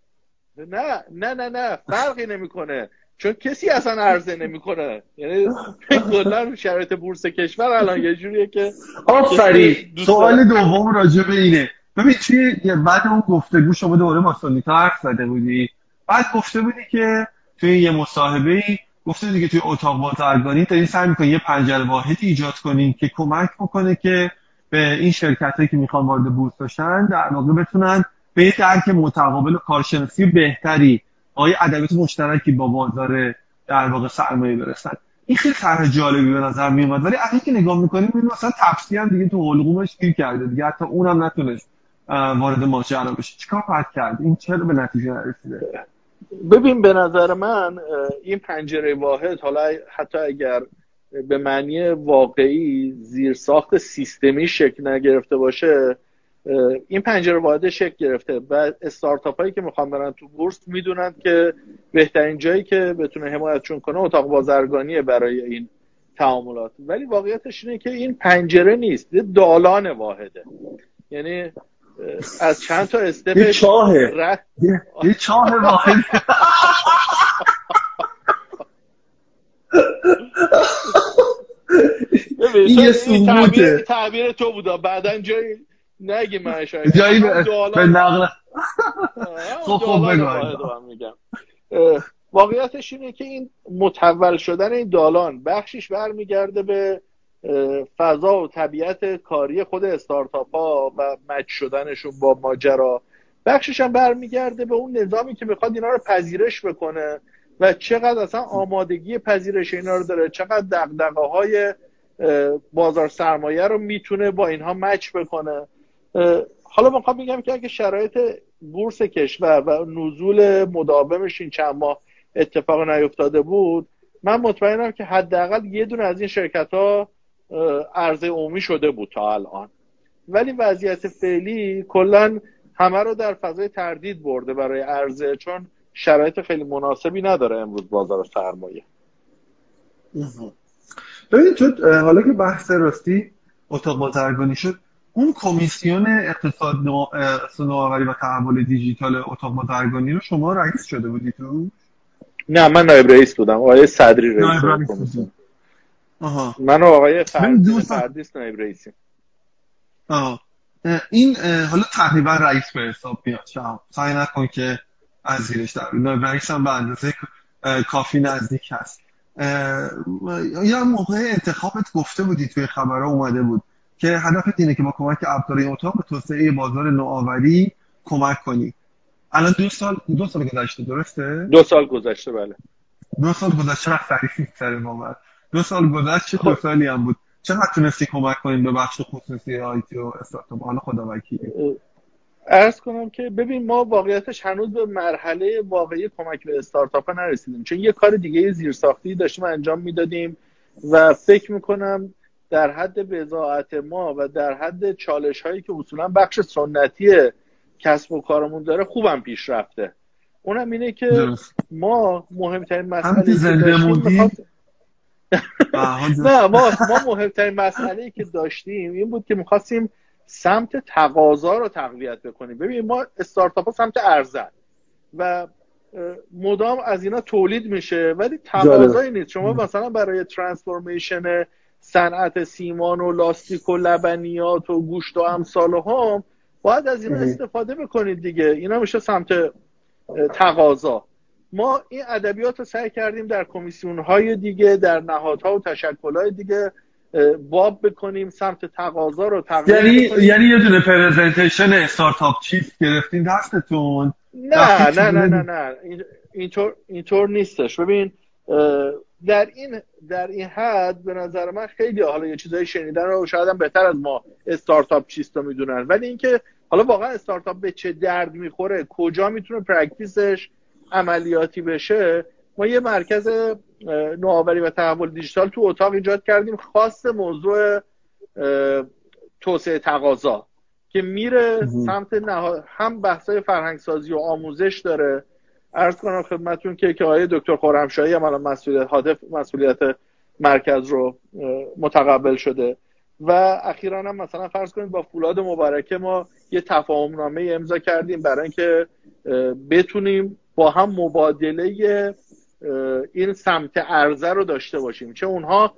نه نه نه نه فرقی نمی‌کنه. چون کسی اصلا عرضه نمی‌کنه. یعنی کلا شرایط بورس کشور الان یه جوریه که آفرین. سوال دوم راجع به اینه. ببین توی بعد اون گفتگو شما دوباره با سونیتا حرف زده بودی. بعد گفته بودی که توی یه مصاحبه ای گفته بودی که توی اتاق بازرگانی دارین سعی می‌کنین یه پنجره واحدی ایجاد کنین که کمک بکنه که به این شرکت هایی که می‌خوان وارد بورس بشن در واقع بتونن به درک متقابل کارشناسی بهتری آقای ادبیات مشترکی با بازار در واقع سرمایه برسن. این خیلی طرح جالبی به نظر می ولی اگه که نگاه می‌کنیم این مثلا تفسیری هم دیگه تو حلقومش گیر کرده دیگه. حتی اونم نتونست وارد ماجرا بشه. چیکار کرد؟ این چرا به نتیجه نرسیده؟ ببین به نظر من این پنجره واحد حالا حتی اگر به معنی واقعی زیرساخت سیستمی شکل نگرفته باشه این پنجره واحد شکل گرفته و استارتاپ هایی که می‌خوان برن تو بورس می‌دونن که بهترین جایی که بتونه حمایتشون کنه اتاق بازرگانیه برای این تعاملات. ولی واقعیتش اینه که این پنجره نیست یه دالان واحده. یعنی از چند تا استپ یه چاهه. یه چاه واحد این یه تعبیر تو بودا. بعدا جایی نگی من شاید. جایی به نقل خب خب میگم. واقعیتش اینه که این متول شدن این دالان بخشیش برمیگرده به فضا و طبیعت کاری خود استارتاپ ها و مچ شدنشون با ماجرا. بخشش هم برمیگرده به اون نظامی که می‌خواد اینا رو پذیرش بکنه و چقدر اصلا آمادگی پذیرش اینا رو داره چقدر دقدقه های بازار سرمایه رو می‌تونه با اینها مچ بکنه. حالا می‌خوام بگم که اگه شرایط بورس کشور و نزول مداومش این چند ماه اتفاق نیفتاده بود من مطمئنم که حداقل یه دونه از این شرکت ها عرضه عمومی شده بود تا الان. ولی وضعیت فعلی کلا همه رو در فضای تردید برده برای عرضه چون شرایط خیلی مناسبی نداره امروز بازار سرمایه. ببینید تو حالا که بحث راستی اتاق بازرگانی شد اون کمیسیون اقتصاد نوآوری و تحول دیجیتال اتاق بازرگانی رو شما رئیس شده بودی تو؟ نه من نایب رئیس بودم. آقای صدری رئیس کمیسیون. آها. من و آقای فردیس نایب رئیسیم. آها. این حالا تقریبا رئیس به حساب میاد. شما سعی نکن که از زیرش در نایب رئیس هم به اندازه کافی نزدیک هست. یا موقع انتخابت گفته بودی توی خبرها اومده بود که هدف اینه که با کمک ابزار اتاق به توسعه بازار نوآوری کمک کنی. الان دو سال دو سال گذشته درسته؟ دو سال گذشته بله. دو سال گذشته وقت تعریف سر ما. دو سال گذشته دو خب. سالی هم بود؟ چقدر تونستی کمک کنیم به بخش خصوصی آیتی و استارتاپ؟ حالا خدا وکیلی ارز کنم که ببین ما واقعیتش هنوز به مرحله واقعی کمک به استارتاپ نرسیدیم. چون یه کار دیگه زیرساختی داشتیم انجام می‌دادیم و فکر می‌کنم در حد بزاعت ما و در حد چالش هایی که اصولا بخش سنتی کسب و کارمون داره خوبم پیش رفته. اونم اینه که ما مهمترین مسئله که نه ما ما مهمترین مسئله که داشتیم این بود که می‌خواستیم سمت تقاضا رو تقویت بکنیم. ببین ما استارتاپ ها سمت ارزن و مدام از اینا تولید میشه ولی تقاضایی نیست. شما مثلا برای ترانسفورمیشن صنعت سیمان و لاستیک و لبنیات و گوشت و امثال هم باید از اینا استفاده بکنید دیگه. اینا میشه سمت تقاضا. ما این ادبیات رو سعی کردیم در کمیسیون های دیگه در نهادها و تشکل های دیگه باب بکنیم سمت تقاضا رو یعنی یعنی یه دونه پرزنتیشن استارتاپ چیز گرفتین دستتون؟ نه نه نه نه نه. اینطور اینطور نیستش. ببین در این در این حد به نظر من خیلی حالا یه چیزایی شنیدن رو شاید هم بهتر از ما استارتاپ چیست رو می‌دونن. ولی اینکه حالا واقعا استارتاپ به چه درد می‌خوره کجا می‌تونه practice ش عملیاتی بشه ما یه مرکز نوآوری و تحول دیجیتال تو اتاق ایجاد کردیم خاص موضوع توسعه تقاضا که میره سمت نها... هم بحثای فرهنگسازی و آموزش داره. عرض کنم خدمتون که که آقای دکتر خرمشاهی هم الان مسئولیت هادف مسئولیت مرکز رو متقبل شده. و اخیرا هم مثلا فرض کنید با فولاد مبارکه ما یه تفاهم نامه امضا کردیم برای اینکه بتونیم با هم مبادله این سمت ارزه رو داشته باشیم. چه اونها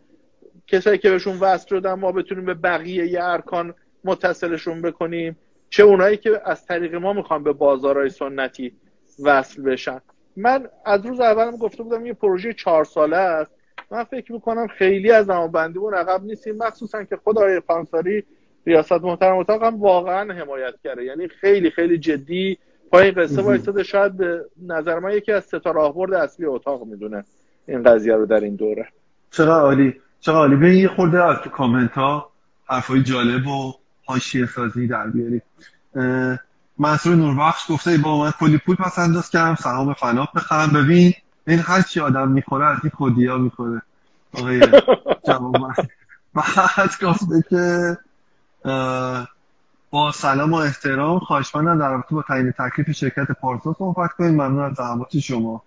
کسایی که بهشون وصل شدن ما بتونیم به بقیه ارکان متصلشون بکنیم. چه اونایی که از طریق ما می‌خوان به بازارهای سنتی وصل بشن. من از روز اولم گفته بودم یه پروژه چهار ساله است. من فکر می‌کنم خیلی از بندیمون عقب نیستیم مخصوصا که خود آقای فانساری ریاست محترم اتاق هم واقعا حمایت کرده یعنی خیلی خیلی جدی پای قصه وایستاده شاید به نظر من یکی از ستا راهبرد اصلی اتاق می‌دونه. این قضیه رو در این دوره. چقدر عالی؟ چقدر عالی؟ به یه خورده از تو کامنت ها حرفای جالب و حاشیه سازی در بیاری. منصور نوربخش گفته با من کلی پول پس انداز کردم سهام فناف بخرم. ببین این هر چی آدم می‌خوره از این خودیا می‌خوره. آقای جواب بعد گفته که با سلام و احترام خواهشمندم در رابطه با تعیین تکلیف شرکت پارسا صحبت کنیم. ممنون از زحمات شما.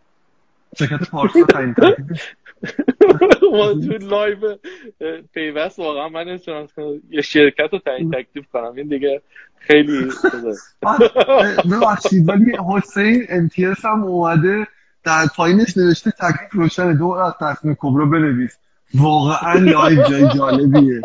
شرکت پارسا تعیین تکلیف ما تو live پیوست واقعا من نمی‌تونم یه شرکت رو تعیین تکلیف کنم. این دیگه خیلی ببخشید ولی حسین امتیاز هم اومده در پایینش نوشته تکلیف روشن دو از تصمیم کبری بنویس. واقعا live جای جالبیه.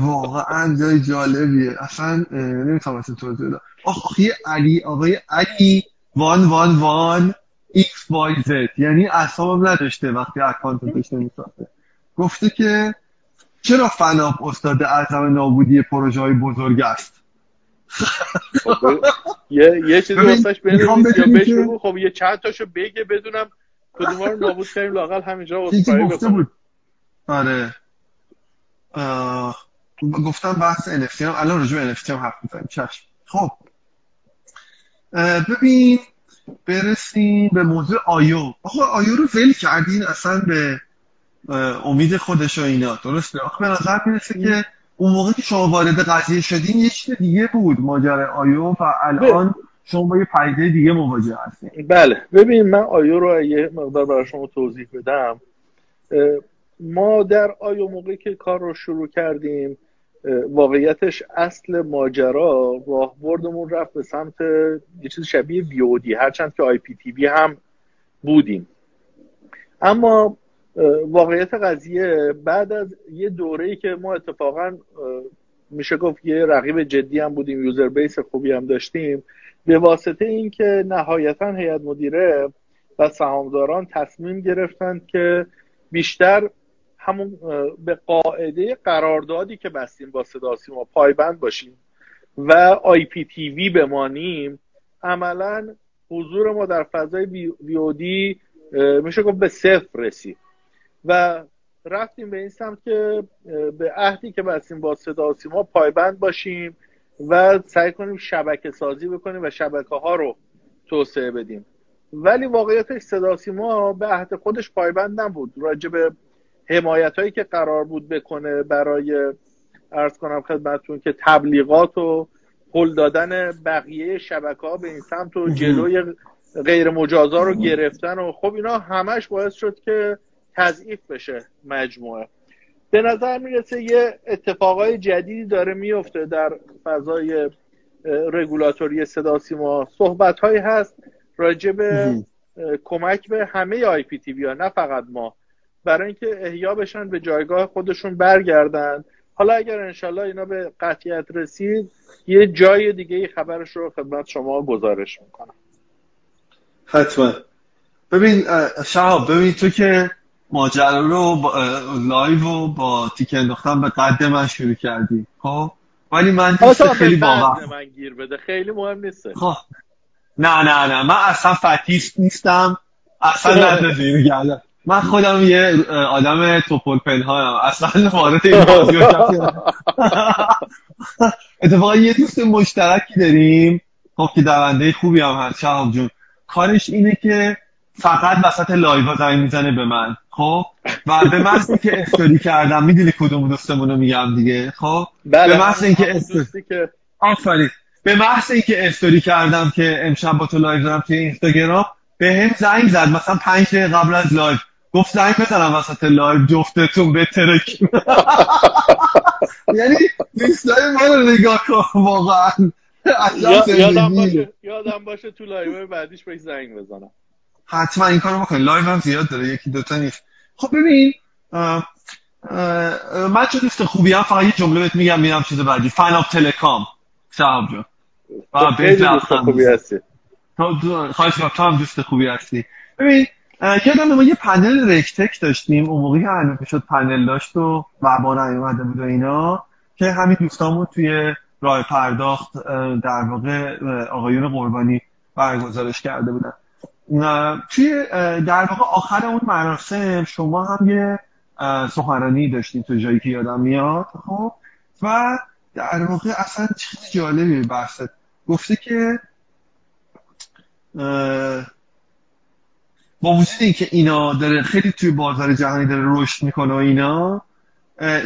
واقعا جای جالبیه. اصلا نمی‌تونم اصلا توضیح بدم آخ یه علی آقای علی one one one x y z. یعنی اعصابم نداشته وقتی اکانت داشت نمی‌سازه گفته که چرا فناپ استاد اعظم نابودی پروژه های بزرگ است؟ یه یه چیزی واسش بنویس یا بهش بگو خب یه چند تاشو بگه بدونم کدوم رو نابود کنیم لاقل همینجا گفته بود. آره. گفتم بحث NFT هم الان رجوع NFT هم حرف می‌زنیم. چشم. خب. ببین برسیم به موضوع آیو. آخه آیو رو ول کردین اصلا به امید خودش و اینا. درسته؟ آخه به نظر می‌رسه که اون موقع که شما وارد قضیه شدین یه چیز دیگه بود ماجرا آیو و الان شما با یه پدیده دیگه مواجه هستین. بله. ببین من آیو رو یه مقدار برای شما توضیح بدم. ما در آیو موقعی که کار رو شروع کردیم واقعیتش اصل ماجرا راهبردمون رفت به سمت یه چیز شبیه VOD هرچند که IPTV هم بودیم. اما واقعیت قضیه بعد از یه دوره که ما اتفاقا میشه گفت یه رقیب جدی هم بودیم یوزر بیس خوبی هم داشتیم به واسطه اینکه نهایتا هیئت مدیره و سهامداران تصمیم گرفتند که بیشتر همون به قاعده قراردادی که بستیم با صدا سیما پایبند باشیم و آی پی تی وی بمانیم عملا حضور ما در فضای ویودی میشه گفت به صفر رسید. و رفتیم به این سمت که به عهدی که بستیم با صدا سیما پایبند باشیم و سعی کنیم شبکه سازی بکنیم و شبکه ها رو توسعه بدیم. ولی واقعیتش صدا سیما به عهد خودش پایبند نبود. راجع به حمایت هایی که قرار بود بکنه برای ارز کنم خدمتتون که تبلیغات و هل دادن بقیه شبکه ها به این سمت و جلوی غیر مجازا رو گرفتن و خب اینا همش باعث شد که تضعیف بشه مجموعه. به نظر می‌رسه یه اتفاقای جدیدی داره میفته در فضای رگولاتوری صدا سیما. صحبت هایی هست راجع به کمک به همه آی پی تی ها نه فقط ما. برای اینکه احیا بشن به جایگاه خودشون برگردن. حالا اگر انشالله اینا به قطعیت رسید یه جای دیگه ای خبرش رو خدمت شما گزارش می‌کنم. حتما. ببین شهاب ببین تو که ماجرا رو با live و با تیکه انداختن به قد من شروع کردی خب؟ ولی من خیلی باور من گیر بده خیلی مهم نیست خب. نه نه نه. من اصلا فتیست نیستم. اصلا ندازی گردنم من خودم یه آدم توپل پنهایم اصلا وارد این بازی اتفاقا یه دوست مشترکی داریم. خب که دونده خوبی هم هست شهاب جون. کارش اینه که فقط وسط live زنگ می‌زنه به من. خب؟ و به محض اینکه استوری کردم می‌دونی کدوم دوستمون رو میگم دیگه. خب؟ بله. به محض اینکه استوری که آفرین. به محض اینکه استوری کردم که امشب با تو live دارم توی اینستاگرام بهم زنگ زد. مثلا پنج دقیقه قبل از live. گفت زنگ بزنم وسط live جفتتون به ترک یعنی دوستای ما رو نگاه کن واقعا. یادم باشه یادم باشه تو live بعدیش بهش زنگ بزنم. حتما این کارو بکن live هم زیاد داره یکی دوتا نیست. خب ببین من چه دوست خوبی هم فقط یه جمله بهت میگم میرم چیز بعدی. فناپ تلکام شهاب جون. خیلی دوست خوبی هستی. خواهش تو هم دوست خوبی هستی. ببین یادم ما یه پنل رکتک داشتیم اون موقعی که شد پنل داشت و وبا اومده بود و اینا که همین دوستامون توی راه پرداخت در واقع آقایون قربانی برگزارش کرده بودن. توی در واقع آخر اون مراسم شما هم یه سخنرانی داشتیم تو جایی که یادم میاد خب؟ و در واقع اصلا چیز جالبی بحثت گفته که با وجود اینکه اینا داره خیلی توی بازار جهانی داره رشد می‌کنه و اینا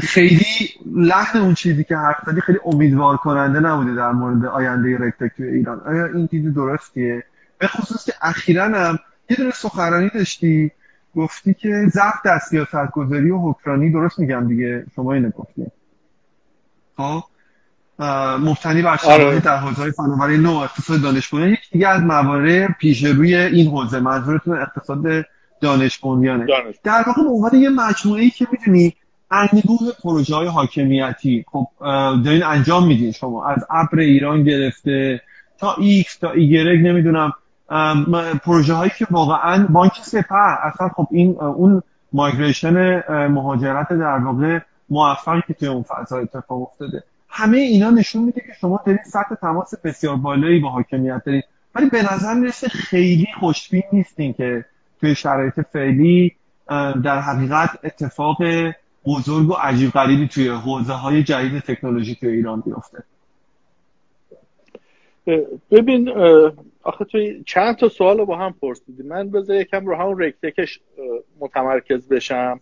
خیلی لحن اون چیزی که حرف زدی خیلی امیدوار کننده نبوده در مورد آینده رکتک ایران. آیا این دید درستیه؟ به خصوص که اخیرا هم یه دونه سخنرانی داشتی گفتی که ضبط در سیاست گذاری و حکرانی درست میگم دیگه شما اینو گفتی. خب؟ مبتنی بر شواهد آره. در حوزه فناوری نو اقتصاد دانش یک دیگه از موارد پیش روی این حوزه منظورتون اقتصاد دانش بنیانه. در واقع به عنوان یه مجموعه ای که می‌دونی انبوه پروژه های حاکمیتی خب دارین انجام میدین شما. از ابر ایران گرفته تا ایکس تا ایگرگ نمی‌دونم. پروژه هایی که واقعا بانک سپه. اصلا خب این اون مایگریشن مهاجرت در واقع موفقی که توی اون فضا اتفاق افتاده. همه اینا نشون میده که شما دارید سطح تماس بسیار بالایی با حاکمیت دارید ولی به نظر می‌رسه خیلی خوشبین نیستین که توی شرایط فعلی در حقیقت اتفاق بزرگ و عجیب غریبی توی حوزه های جدید تکنولوژی توی ایران بیفته. ببین آخه توی چند تا سوال رو با هم پرسیدی من بذار یکم رو همون رکتکش متمرکز بشم.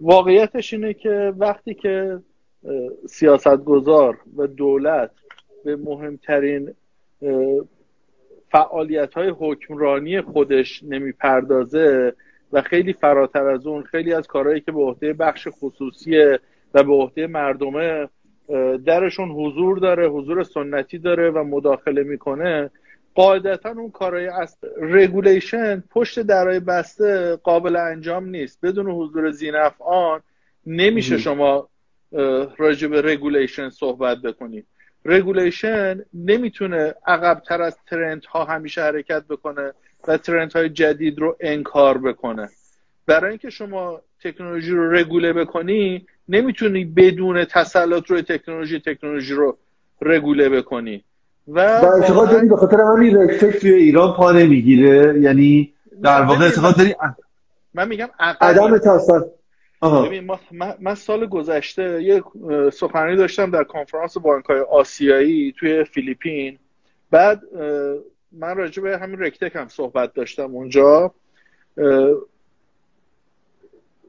واقعیتش اینه که وقتی که سیاستگزار و دولت به مهمترین فعالیت های حکمرانی خودش نمی‌پردازه و خیلی فراتر از اون خیلی از کارهایی که به عهده بخش خصوصی و به عهده مردمه درشون حضور داره حضور سنتی داره و مداخله می‌کنه قاعدتا اون کارهای از regulation پشت درای بسته قابل انجام نیست. بدون حضور ذینفعان نمیشه شما راجع به regulation صحبت بکنید regulation نمی‌تونه عقبتر از trend ها همیشه حرکت بکنه و trend های جدید رو انکار بکنه. برای اینکه شما تکنولوژی رو رگوله بکنی نمی‌تونی بدون تسلط روی تکنولوژی تکنولوژی رو رگوله بکنی. و اعتقاد داری به خاطر همین رکتک توی ایران پا نمی‌گیره. یعنی در واقع اعتقاد داری من میگم عدم تسلط. ببین من سال گذشته یه سخنرانی داشتم در کنفرانس بانک های آسیایی توی فیلیپین. بعد من راجع به همین رکتک هم صحبت داشتم اونجا.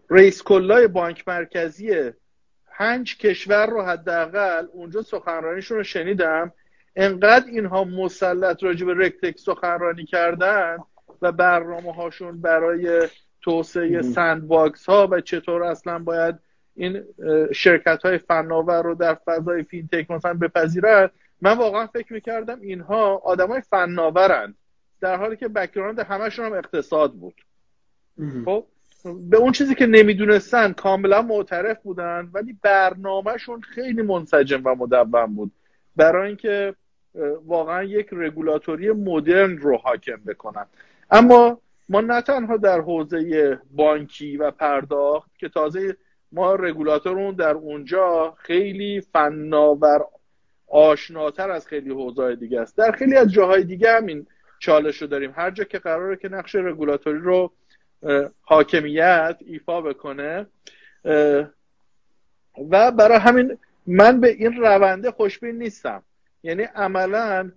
رئیس کلای بانک مرکزی پنج کشور رو حداقل اونجا سخنرانیشون رو شنیدم. انقدر اینها مسلط راجع به RegTech سخنرانی کردن و برنامه هاشون برای توسعه sandbox ها و چطور اصلا باید این شرکت های فناور رو در فضای fintech مثلا بپذیرن؟ من واقعا فکر می‌کردم اینها آدمای فناورند در حالی که background همشون هم اقتصاد بود. خب به اون چیزی که نمی‌دونستن کاملا معترف بودن ولی برنامهشون خیلی منسجم و مدون بود. برای اینکه واقعا یک رگولاتوری مدرن رو حاکم بکنن. اما ما نه تنها در حوزه بانکی و پرداخت که تازه ما رگولاتورمون در اونجا خیلی فناور آشناتر از خیلی حوزه دیگه است. در خیلی از جاهای دیگه همین چالش رو داریم. هر جا که قراره که نقش رگولاتوری رو حاکمیت ایفا بکنه و برای همین من به این رونده خوشبین نیستم. یعنی عملا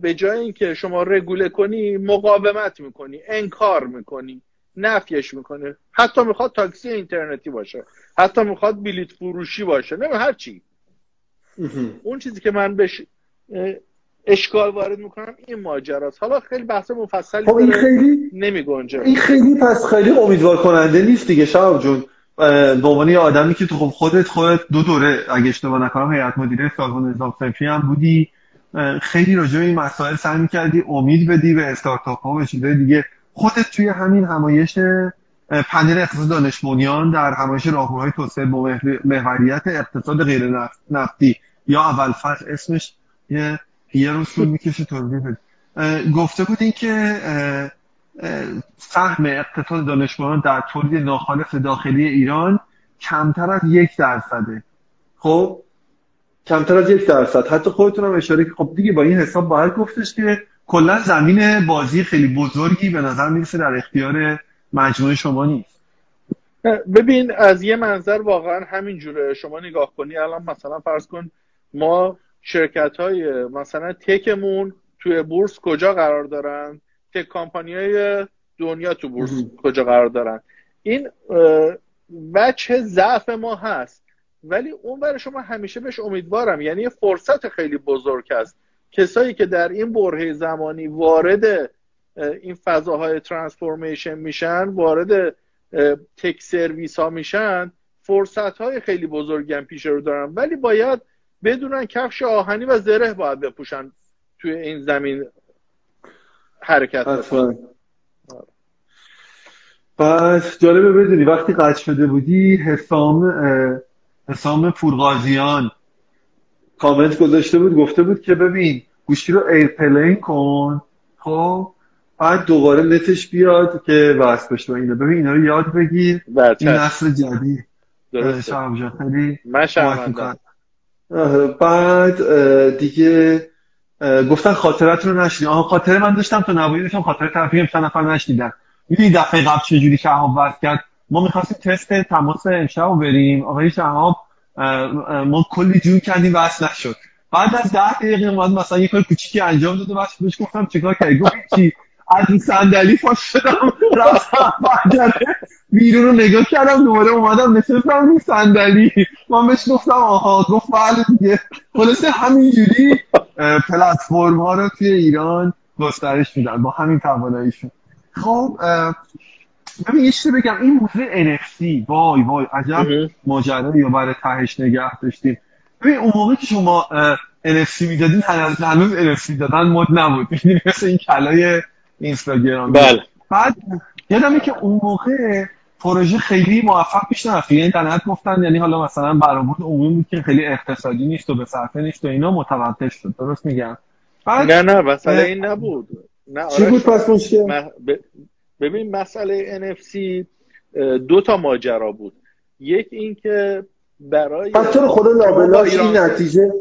به جای اینکه شما رگوله کنی مقاومت می‌کنی انکار می‌کنی نفیش می‌کنه حتی می‌خواد تاکسی اینترنتی باشه حتی می‌خواد بلیت فروشی باشه نه هر چی. اون چیزی که من بهش اشکال وارد می‌کنم این ماجراست. حالا خیلی بحث مفصلی خب این خیلی نمی این خیلی پس خیلی امیدوار کننده نیست دیگه شاب جون. به عنوان آدمی که تو خب خودت خودت دو دوره اگه اشتباه نکنم هیئت مدیره سازمان نظام صنفی هم بودی. خیلی راجع این مسائل سعی می‌کردی امید بدی به استارتاپ ها و دیگه. خودت توی همین همایش پنل اقتصاد دانش در همایش راهکارهای توسعه با محوریت اقتصاد غیر نفتی یا اول فصل اسمش یه یه روز طول می‌کشه توضیح بده گفته بودین که سهم اقتصاد دانش در تولید ناخالص داخلی ایران کمتر از یک درصده. خب؟ کمتر از یک درصد. حتی خودتون هم اشاره که خب دیگه با این حساب باید گفتش که کلا زمین بازی خیلی بزرگی به نظر می‌رسه در اختیار مجموعه شما نیست. ببین از یه منظر واقعا همین جوره. شما نگاه کنی الان مثلا فرض کن ما شرکت های مثلا تکمون توی بورس کجا قرار دارن؟ تک کامپانی های دنیا تو بورس کجا قرار دارن؟ این بچه ضعف ما هست. ولی اون برای شما همیشه بهش امیدوارم. یعنی یه فرصت خیلی بزرگ است کسایی که در این بره زمانی وارد این فضاهای transformation میشن وارد tech سرویس ها میشن فرصت های خیلی بزرگی هم پیش رو دارن. ولی باید بدونن کفش آهنی و زره باید بپوشن توی این زمین حرکت بکنن. پس جالبه بدونی وقتی قطع شده بودی حسام حسام پورغازیان. کامنت گذاشته بود گفته بود که ببین گوشی رو airplane کن. خب بعد دوباره نتش بیاد که وصل بشه اینو. ببین اینا رو یاد بگیر. این نسل جدید. درسته. خیلی من بعد دیگه گفتن خاطرت رو نشنید. آها خاطره من داشتم تو نبودی داشتم خاطره طرفی چند نفر نشنیدن. می‌دونی دفعه قبل چجوری شهاب وصل کرد؟ ما می‌خواستیم تست تماس امشب رو بریم. آقای شهاب ما کلی جون کردیم وصل نشد. بعد از ده دقیقه اومد مثلا یه کار کوچیکی انجام داد و بس بهش گفتم چیکار کردی؟ گفت چی؟ از این صندلی پاس شدم. رفتم بیرون رو نگاه کردم دوباره اومدم نشستم رو صندلی. من بهش گفتم آها. گفت بله دیگه. خلاصه همینجوری پلتفرم ها رو توی ایران گسترش میدن با همین تواناییشون. خب ببین یه بگم. این موضوع NFC وای وای عجب ماجرایی رو برای تهش نگه داشتیم. ببین اون موقع که شما NFC می‌دادین هنوز NFC دادن مد نبود. مثل این کلای اینستاگرام. بله. بعد یادمه که اون موقع پروژه خیلی موفق پیش نرفت. یعنی در گفتن یعنی حالا مثلا برآورد عمومی بود که خیلی اقتصادی نیست و به صرفه نیست و اینا متوقف شد. درست میگم؟ بعد نه نه مسئله این نبود. نه چی بود پس مشکل؟ ببین مسئله NFC دو تا ماجرا بود. یک این که برای پس تو خدا لابلاش این نتیجه؟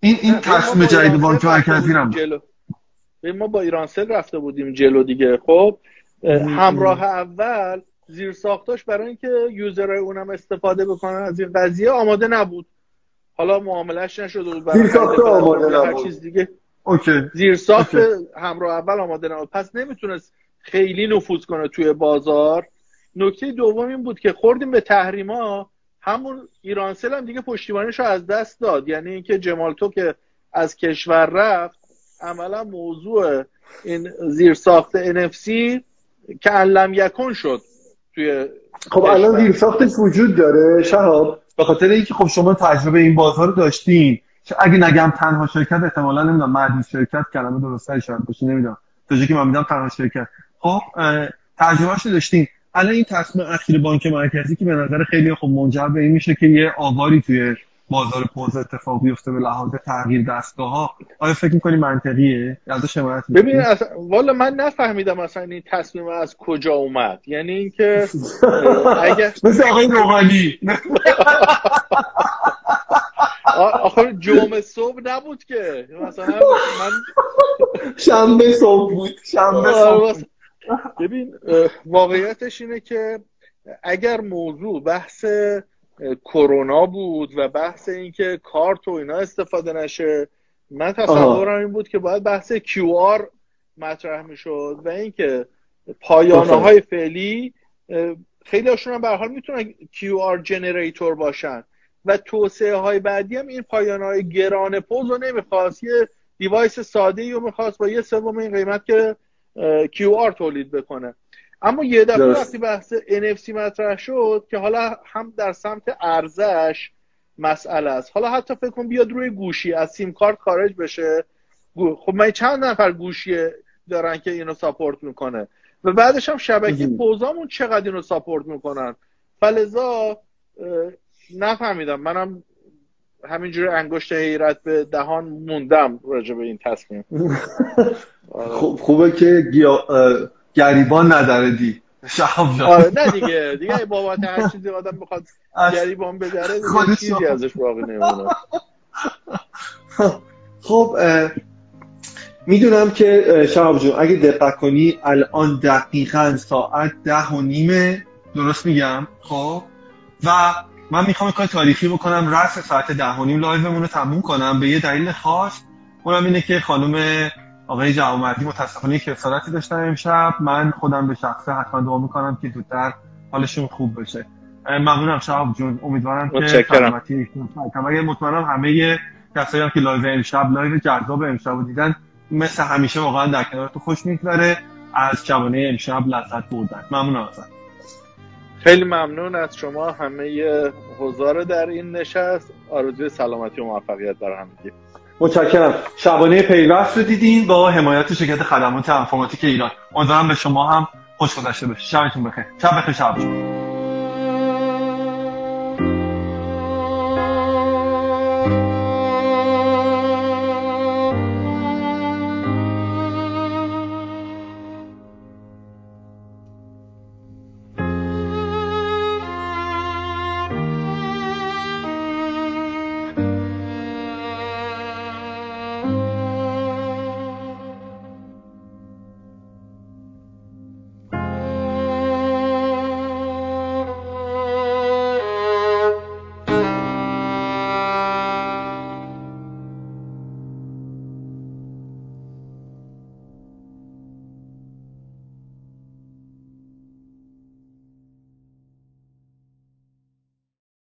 این این تصمیم جدید بانک مرکزی هم ما با ایرانسل رفته بودیم جلو دیگه. خب همراه اول زیر ساختاش برای اینکه یوزرهای اونم استفاده بکنن. از این قضیه آماده نبود. حالا معاملش نشده بود برای زیر آماده هر چیز دیگه. اوکی. زیر ساخت همراه اول آماده نبود. پس نمی‌تونست خیلی نفوذ کنه توی بازار. نکته دوم این بود که خوردیم به تحریما. همون ایرانسل هم دیگه پشتیبانیش رو از دست داد. یعنی اینکه جمالتو که از کشور رفت عملا موضوع این زیرساخت NFC که علم یکن شد توی خب الان زیرساختش وجود داره. شهاب؟ به خاطر اینکه خب شما تجربه این بازار رو داشتین. اگه نگم تنها شرکت احتمالا نمی‌دونم معدود شرکت کلمه درسته شاید باشه نمی‌دونم. تا که من میدم تنها شرکت. خب تجربهش داشتین. الان این تصمیم اخیر بانک مرکزی که به نظر خیلی خب منجر به این میشه که یه آواری توی بازار پوز اتفاق بیفته به لحاظ تغییر دستگاه ها آیا فکر می‌کنی منطقیه؟ ازش حمایت ببین والا من نفهمیدم اصلا این تصمیم از کجا اومد. یعنی اینکه اگر مثل آقای روحانی. آخر جمعه صبح نبود که. مثلا من شنبه صبح بود. شنبه صبح. ببین واقعیتش اینه که اگر موضوع بحث کرونا بود و بحث اینکه کارت و اینا استفاده نشه من تصورم این بود که باید بحث QR مطرح می‌شد و اینکه پایانه های فعلی خیلی هاشون هم به حال می‌تونن QR جنریتور باشن. و توسعه های بعدی هم این پایانه های گران پوز رو نمی‌خواست یه device ساده ای رو می‌خواست با یه سوم این قیمت که QR تولید بکنه. اما یه دفعه وقتی بحث NFC مطرح شد که حالا هم در سمت عرضه‌ش مسئله است. حالا حتی فکر کن بیاد روی گوشی از سیم کارت خارج بشه. خب من چند نفر گوشی دارن که اینو support می‌کنه؟ و بعدش هم شبکه پوزامون چقدر اینو support می‌کنن؟ فلزا نفهمیدم. منم همینجوری انگشت حیرت به دهان موندم راجع به این تصمیم. خوب خوبه که گریبان نداره دی. آره نه دیگه. دیگه بابت هر چیزی آدم بخواد گریبان بدره چیزی ازش باقی نمونه خب می‌دونم که شهاب جون اگه دقت کنی الان دقیقا ساعت ده و نیمه درست میگم؟ خب؟ و من می‌خوام کار تاریخی بکنم رأس ساعت ده و نیم live مون رو تموم کنم. به یه دلیل خاص اونم اینه که خانم آقای جوانمردی متاسفانه کسالتی داشتن امشب. من خودم به شخصه حتما دعا می‌کنم که زودتر حالشون خوب بشه. ممنونم شهاب جون. امیدوارم که سلامتی اگه مطمئنم همه کسایی هم که لایو امشب لایو جذاب امشب دیدن مثل همیشه واقعا در کنارتون خوش میگذره. از شبانه امشب لذت بردن. ممنون ازت خیلی ممنون از شما. همه حضار در این نشست. آرزوی سلامتی و موفقیت برای همگی متشکرم. شبانه پیوست رو دیدین با حمایت شرکت خدمات انفرماتیک ایران. امیدوارم به شما هم خوش گذشته باشه. شبتون بخیر. شب بخیر شب